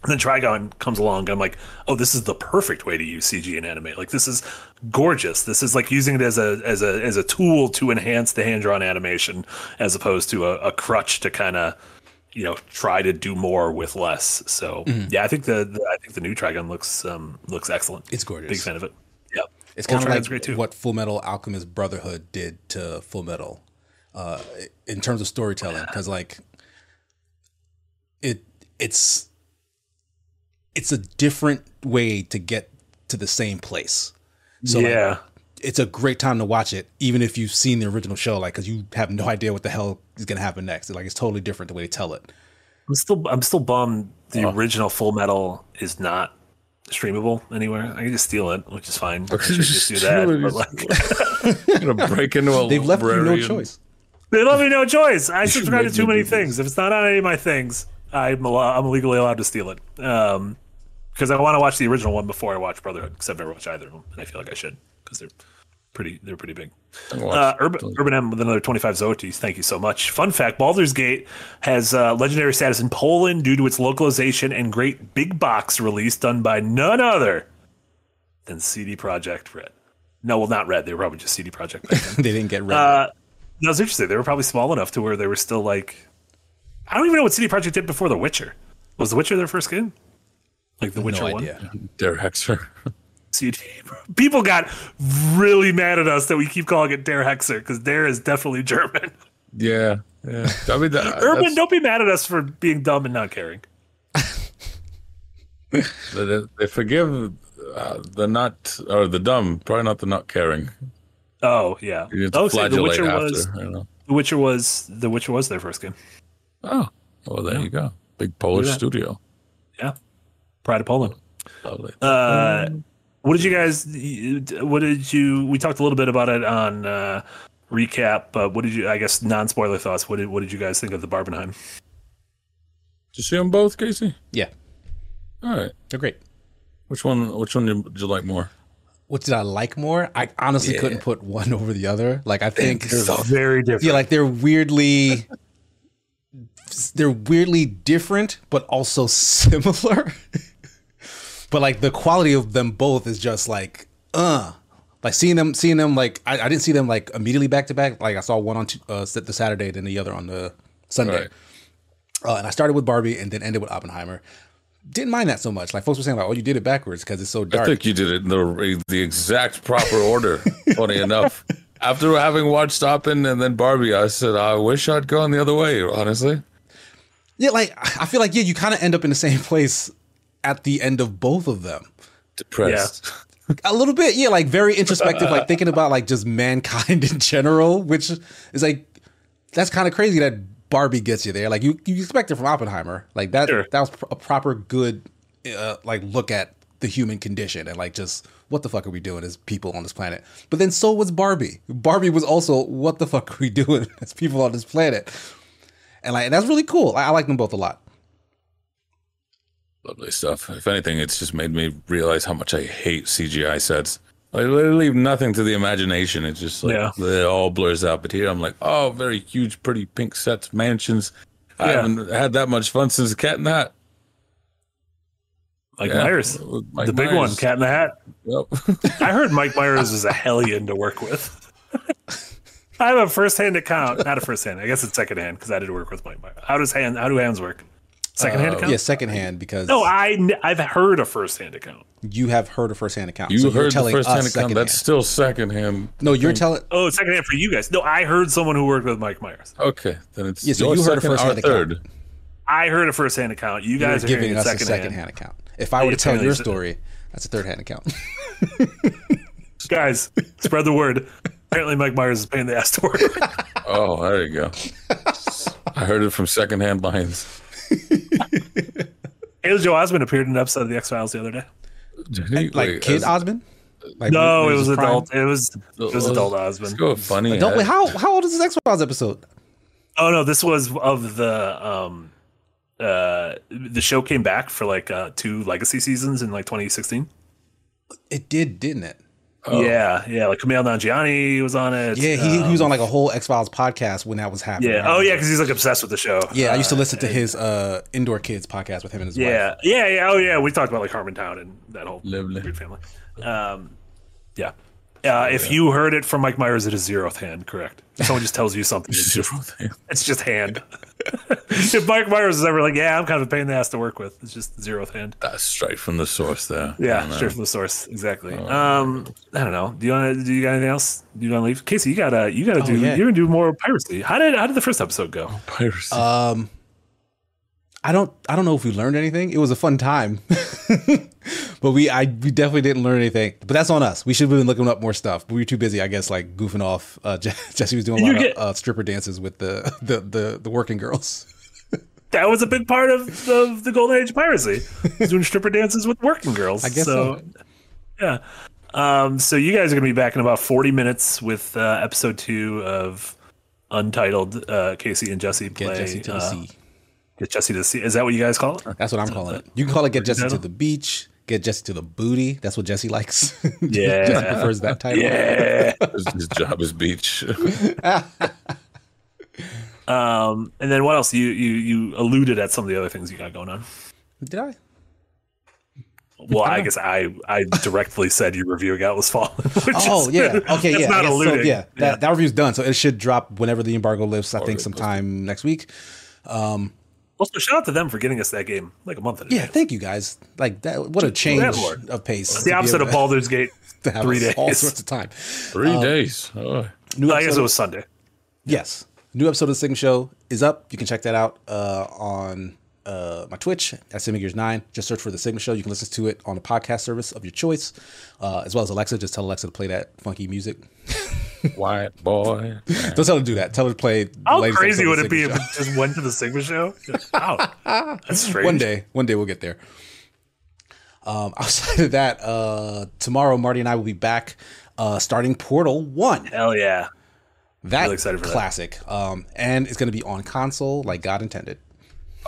And then Trigun comes along, and I'm like, oh, this is the perfect way to use CG in anime. Like this is gorgeous. This is like using it as a as a as a tool to enhance the hand drawn animation, as opposed to a, a crutch to kind of you know try to do more with less. So yeah, I think the, the I think the new Trigun looks um looks excellent. It's gorgeous. Big fan of it. Yeah, It's kind of like great too. what Full Metal Alchemist Brotherhood did to Full Metal, uh, in terms of storytelling. Because like, it it's it's a different way to get to the same place. So like, yeah. it's a great time to watch it, even if you've seen the original show, like because you have no *laughs* idea what the hell is gonna happen next. Like it's totally different the way they tell it. I'm still I'm still bummed the original Full Metal is not streamable anywhere. I can just steal it, which is fine. *laughs* I should just do that. Steal it. but, *laughs* like, You're gonna break into a They've left you no choice. They left me no choice. I subscribe to too many things. If it's not on any of my things, I'm allow- I'm legally allowed to steal it. Um, because I want to watch the original one before I watch Brotherhood, because I've never watched either of them, and I feel like I should because they're pretty they're pretty big. Uh, Urban, Urban M with another 25 Zotis. Thank you so much. Fun fact Baldur's Gate has uh, legendary status in Poland due to its localization and great big box release done by none other than CD Projekt Red. No, well, not Red. They were probably just CD then. *laughs* they didn't get rid. uh, that was interesting. They were probably small enough to where they were still like. I don't even know what CD Projekt did before The Witcher. Was The Witcher their first game? Like The Witcher no 1? idea. *laughs* Der Hexer. *laughs* CD. People got really mad at us that we keep calling it Der Hexer because Der is definitely German. *laughs* yeah, yeah. I mean, that, Urban, don't be mad at us for being dumb and not caring. they, they forgive uh, the not or the dumb, probably not the not caring. Oh yeah. Oh, so The Witcher after. was you know? The Witcher was The Witcher was their first game. Oh, well, there you go. Big Polish studio. Yeah. Pride of Poland. Lovely. Uh, what did you guys? What did you? We talked a little bit about it on uh, recap, but what did you? I guess non spoiler thoughts. What did What did you guys think of the Barbenheim? Did you see them both, Casey? Yeah, All right. they're great. Which one? Which one did you like more? What did I like more? I honestly Yeah. couldn't put one *laughs* over the other. Like I think they're so Very different. yeah, like they're weirdly they're weirdly different but also *laughs* similar. But like the quality of them both is just like uh like seeing them seeing them like I, I didn't see them like immediately back to back. Like I saw one on t- uh, the Saturday then the other on the Sunday. Right. Uh, and I started with Barbie and then ended with Oppenheimer. Didn't mind that so much. Like folks were saying, like, "Oh, you did it backwards because it's so dark." I think you did it in the the exact proper order. funny enough, *laughs* after having watched Oppen and then Barbie, I said I wish I'd gone the other way. Honestly, Yeah, like I feel like yeah, you kind of end up in the same *laughs* place at the end of both of them. depressed. *laughs* A little bit, yeah, like very introspective, like thinking about like just mankind *laughs* in general, which is like that's kind of crazy that Barbie gets you there. Like you, you expect it from Oppenheimer, like that. Sure. That was a proper good, uh, like look at the human condition and like just what the fuck are we doing as people on this planet? But then so was Barbie. Barbie was also what the fuck are we *laughs* doing as people on this planet? And like and that's really cool. I, I like them both a lot. Lovely stuff. If anything, it's just made me realize how much I hate CGI sets. I leave nothing to the imagination. It's just like Yeah. it all blurs out. But here, I'm like, oh, very huge, pretty pink sets, mansions. I Yeah. haven't had that much fun since Cat in the Hat. Mike Yeah. Myers, Mike the big Myers. one, Cat in the Hat. Yep. *laughs* I heard Mike Myers is a hellion to work with. *laughs* I have a first-hand account, not a first-hand. I guess it's second-hand because I did work with Mike Myers. How does hand? How do hands work? Second-hand uh, account? Yeah, secondhand because No, I I've heard a first-hand account. you have heard a firsthand account. You so you're heard the telling first us hand account. secondhand. That's still second hand. no, you're telling. Oh, second-hand for you guys. No, I heard someone who worked with Mike Myers. Okay, then it's Yeah, so your you heard a second or first-hand account. third. I heard a first-hand account. You You're guys are giving hearing it us a second-hand. secondhand account. If I were to tell your story, that's a third hand account. *laughs* *laughs* Guys, spread the word. Apparently, Mike Myers is paying the ass to work. Oh, there you go. I heard it from secondhand lines. Haley Joel Osment appeared in an episode of the X Files the other day. like Wait, Kid Osment? Like, No, when it was his prime? adult. It was it was adult Let's Osment. go funny. Don't, wait, how how old is this X Files episode? Oh no, this was of the um uh the show came back for like uh two legacy seasons in like 2016. It did, didn't it? Yeah, yeah, like Kumail Nanjiani was on it. Oh. Yeah, he, he Um, was on like a whole X Files podcast when that was happening. Yeah. Oh yeah, because he's like obsessed with the show. Yeah, I used to Uh, listen to his uh, Indoor Kids podcast with him and his wife. Yeah, yeah, yeah. Oh yeah, we talked about like Harmontown and that whole Lovely. weird family. Um, yeah. Uh, if you heard it from Mike Myers, it is zeroth hand, correct? If someone just tells you something, it's just, it's just hand. *laughs* if Mike Myers is ever like, yeah, I'm kind of a pain in the ass to work with, it's just zeroth hand. That's straight from the source there. Yeah, I straight from the source, exactly. Um, I don't know. Do you want to do you got anything else? Do you want to leave, Casey? You gotta you gotta do Oh, yeah. you're gonna do more piracy. How did how did the first episode go? Piracy. Um, I don't I don't know if we learned anything. It was a fun time, *laughs* but we I we definitely didn't learn anything. But that's on us. We should have been looking up more stuff. But we were too busy, I guess, like goofing off. Uh, *laughs* Jesse was doing a lot get- of uh, stripper dances with the *laughs* the the, the working girls. That was a big part of, of the golden age of piracy. Doing stripper dances with working girls. I guess so. Yeah. Um, so you guys are gonna be back in about forty minutes with uh, episode two of Untitled. Uh, Casey and Jesse play. Get Jesse to the sea. Get Jesse to the sea. Is that what you guys call it? That's what I'm calling it. You can call it get Jesse to the beach. Get Jesse to the booty. That's what Jesse likes. *laughs* Yeah. Jesse prefers that title. Yeah. his, his job is beach. *laughs* Um, and then what else? You you you alluded at some of the other things you got going on. Did I? Well, I guess I I directly said your review of Atlas Fallen. *laughs* Which Oh is, yeah. Okay. that's yeah. not I guess so, yeah. That that review's done, so it should drop whenever the embargo lifts. I think it sometime next week. Also, shout out to them for getting us that game like a month ago. Yeah. Thank you guys. Like that. What a change Lord. of pace. It's the opposite of Baldur's Gate. *laughs* to have three days, all days. sorts of time. Three days. Oh. New I guess episode it was Sunday. Yes. New episode of the Sigma Show is up. You can check that out uh, on uh, my Twitch at SigmaGears9. Just search for the Sigma Show. You can listen to it on a podcast service of your choice, uh, as well as Alexa. Just tell Alexa to play that funky music. *laughs* White boy. Don't tell her to do that. Tell her to play. How crazy would of it be Sigma if Show. it just went to the Sigma show? Wow, *laughs* that's strange. one day? One day we'll get there. Um, *laughs* outside of that, uh, tomorrow Marty and I will be back uh, starting Portal One. Hell yeah. That Really excited for that. classic, um, and it's going to be on console like God intended.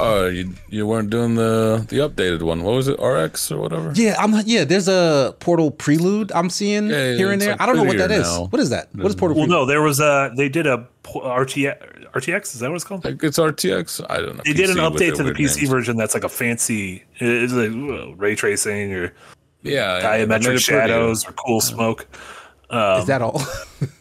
Oh, you you weren't doing the the updated one. What was it? RX or whatever? Yeah, I'm not. Yeah, there's a Portal Prelude I'm seeing Yeah, yeah, here and there. like, I don't know what that prettier is. now. What is that? What is Portal Prelude? Well, Prelude? no, there was a they did a RTX. RTX is that what it's called? Like it's RTX. I don't know. They did an update to the PC names. version that's like a fancy, it's like uh, ray tracing or Yeah, yeah, they made it diametric shadows or cool smoke. is that all? *laughs*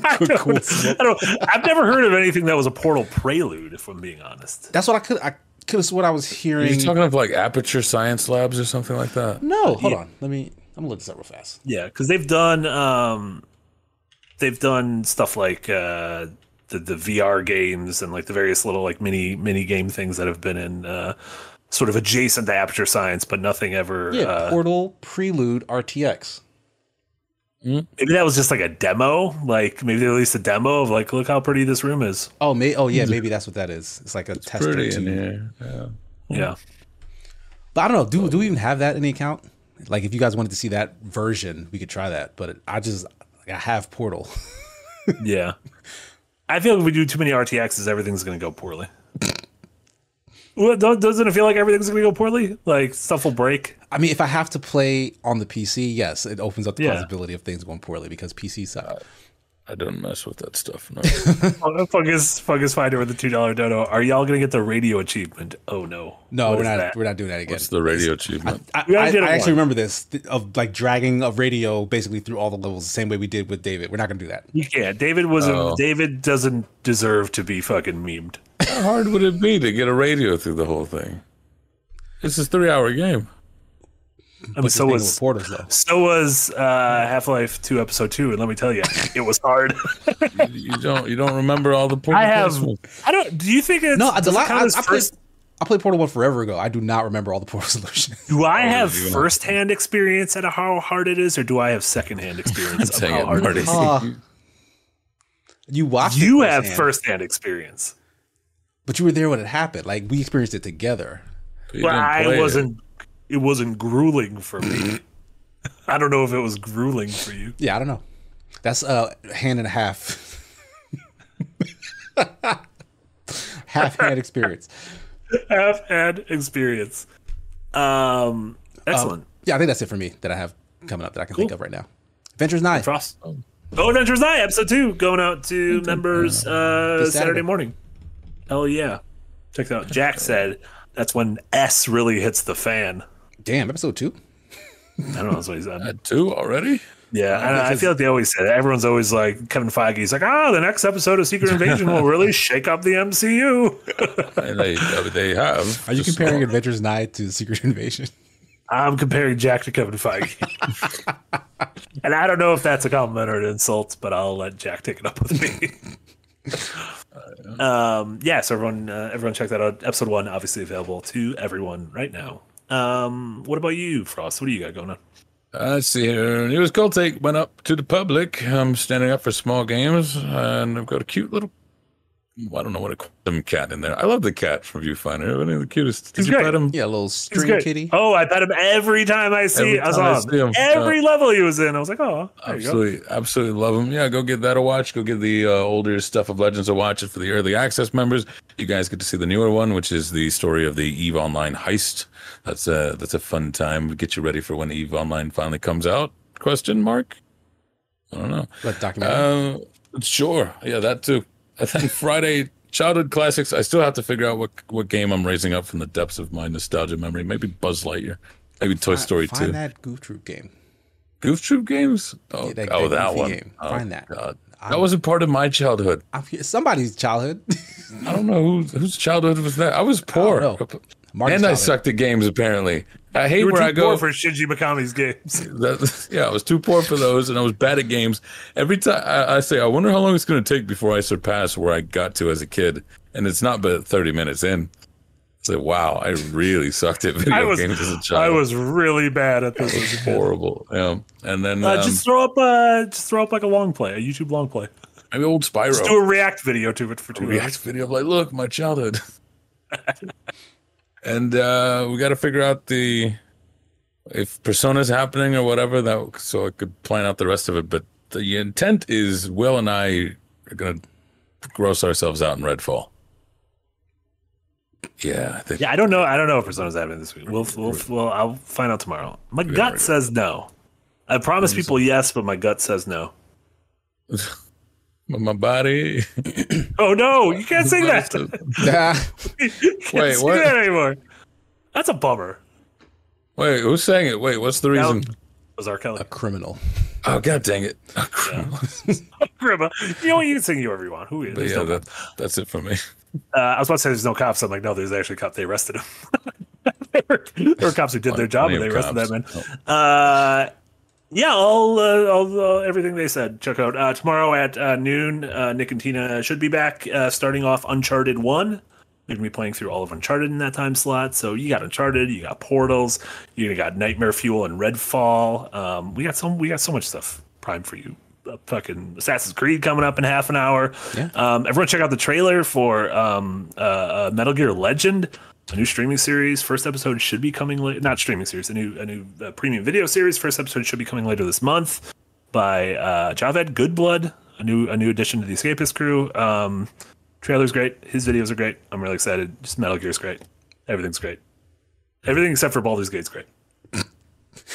*laughs* I don't, cool I don't. I've never heard of anything that was a Portal Prelude. If I'm being honest. That's what I could. I could have what I was Are hearing. you talking of like Aperture Science Labs or something like that? no, hold on. Let me. I'm gonna look this up real fast. Yeah, because they've done um, they've done stuff like uh, the the VR games and like the various little like mini mini game things that have been in uh, sort of adjacent to Aperture Science, but nothing ever. Yeah, uh, Portal Prelude RTX. Hmm? maybe that was just like a demo. Like maybe they released a demo of like, look how pretty this room is. Oh, may. Oh, yeah. Maybe that's what that is. It's like a tester. Pretty in here. Yeah. Yeah. But I don't know. Do do we even have that in the account? Like, if you guys wanted to see that version, we could try that. But I just like, I have Portal. *laughs* Yeah. I feel like if we do too many RTXs, everything's going to go poorly. *laughs* Well, don't- doesn't it feel like everything's going to go poorly? Like stuff will break. I mean, if I have to play on the PC, yes, it opens up the Yeah. possibility of things going poorly because PC suck. I don't mess with that stuff. No. *laughs* Oh, Fungus, Fungus Finder with the two dollar dono. Are y'all gonna get the radio achievement? Oh no, No, What we're not. that? We're not doing that again. It's the radio achievement. I, We already I- did I actually once. remember this th- of like dragging a radio basically through all the levels the same way we did with David. We're not gonna do that. You can't. David was. A, Oh. David doesn't deserve to be fucking memed. How hard would it be to get a radio through the whole thing? It's a three-hour game. I mean, so was with portals though. *laughs* so was uh, Half Life Two Episode Two, and let me tell you, it was hard. *laughs* You don't you don't remember all the portal I have. placements? I don't. Do you think it's No, the does it la- I, as I played. I played Portal One forever ago. I do not remember all the portal *laughs* solutions. Do I have you know. first-hand experience at how hard it is, or do I have second-hand experience of Dang how it, hard it is? Ah. you watched. You it have firsthand, first-hand experience. But you were there when it happened. Like we experienced it together. You But I it. wasn't. It. wasn't grueling for me. *laughs* I don't know if it was grueling for you. Yeah, I don't know. That's uh hand and a half. *laughs* half had experience. *laughs* Have had experience. Um, excellent. Yeah, I think that's it for me that I have coming up that I can think of right now. Adventure Is Nigh. Frost. Oh, Adventure Is Nigh, episode two, going out to members uh, Saturday Saturday. morning. Hell yeah. Check that out. Jack *laughs* said that's when S really hits the fan. Damn, episode two. I don't know. That's what he said. *laughs* At two already? Yeah, and I feel like they always say that. Everyone's always like Kevin Feige's like, ah, the next episode of Secret *laughs* Invasion will really shake up the MCU. And they uh, they have. Are you Just- comparing Adventure Is Nigh to Secret Invasion? I'm comparing Jack to Kevin Feige, and I don't know if that's a compliment or an insult, but I'll let Jack take it up with me. Um, yeah, so everyone, uh, everyone, check that out. Episode one, obviously available to everyone right now. Um, what about you, Frost? What do you got going on? Uh, let's see here. News Cult Take went up to the public. I'm standing up for small games, and I've got a cute little. I don't know what a call cat in there. I love the cat from Viewfinder. One of the cutest. Did He's you great. pet him? Yeah, a little He's string kitty. Oh, I pet him every time I see. Every I time I saw see him. him. Every level he was in, I was like, oh, there you go. Absolutely, absolutely love him. Yeah, go get that a watch. Go get the uh, older stuff of Legends a watch. It for the early access members. You guys get to see the newer one, which is the story of the Eve Online heist. That's a that's a fun time. Get you ready for when Eve Online finally comes out. Question mark. I don't know. What documentary? Uh, sure. Yeah, that too. And then Friday, childhood classics. I still have to figure out what what game I'm raising up from the depths of my nostalgia memory. Maybe Buzz Lightyear. Maybe Toy Story Find 2. that Goof Troop game. Goof Troop games? Oh, Yeah, that- oh that that one. game. Oh, Find that. God. That wasn't part of my childhood. I'm, somebody's childhood. I don't know whose whose childhood was that. I was poor. know. Marty's and I childhood. sucked at games, apparently. I hate You were where too I go. poor for Shinji Mikami's games. *laughs* That, yeah, I was too poor for those, and I was bad at games. Every time I, I say, I wonder how long it's going to take before I surpass where I got to as a kid, and it's not but thirty minutes in. It's like, wow, I really sucked at video was, games as a I child. I was really bad at this. as a kid. horrible. Yeah, and then Uh, um, just throw up, uh, just throw up like a long play, a YouTube long play. maybe old Spyro Just do a React video to it for two react hours. video of like, look, my childhood. *laughs* and uh, we got to figure out the if Persona's happening or whatever that so I could plan out the rest of it. But the intent is Will and I are gonna gross ourselves out in Redfall. Yeah, I think Yeah, I don't know. I don't know if Persona's happening this week. We'll, we'll, well, I'll find out tomorrow. My gut says no. I promise people yes, but my gut says no. *laughs* my body. *clears throat* Oh no, you can't *laughs* sing that. Ah, *laughs* You can't Wait, sing what? that anymore. That's a bummer. Wait, who's saying it? Wait, what's the That reason? was R. Kelly. a criminal. Oh god dang it! Oh, Grandma. *laughs* You know what? You can sing whoever you want. Who is? But yeah, that, that's it for me. Uh, I was about to say there's no cops. I'm like, no, there's actually cops. They arrested him. there, were, there were cops who did their job and they of arrested that cops. man. Uh, yeah, all, uh, all uh, everything they said. Check out uh, tomorrow at uh, noon. Uh, Nick and Tina should be back, uh, starting off Uncharted One. We're gonna be playing through all of Uncharted in that time slot. So you got Uncharted, you got Portals, you got Nightmare Fuel and Redfall. Um, we got some, we got so much stuff primed for you. Fucking Assassin's Creed coming up in half an hour. Yeah. Um, everyone check out the trailer for um, uh, uh, Metal Gear Legend, a new streaming series. First episode should be coming late. Not streaming series, a new a new uh, premium video series. First episode should be coming later this month by uh, Javed Goodblood, a new a new addition to the Escapist crew. Um, trailer's great. His videos are great. I'm really excited. Just Metal Gear's great. Everything's great. Everything except for Baldur's Gate's great.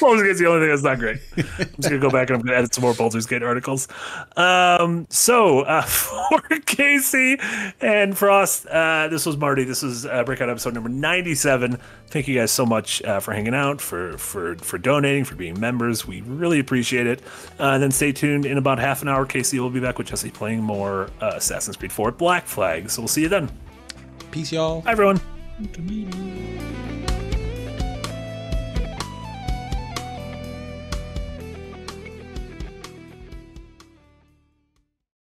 *laughs* Baldur's Gate's the only thing that's not great. I'm just gonna go back and I'm gonna edit some more Baldur's Gate articles. Um, so uh, *laughs* for Casey and Frost, uh, this was Marty. This is uh, Breakout episode number 97. Thank you guys so much uh, for hanging out, for for for donating, for being members. We really appreciate it. Uh, and then stay tuned. In about half an hour, Casey will be back with Jesse playing more uh, Assassin's Creed 4 Black Flag. So we'll see you then. Peace, y'all. Bye, everyone.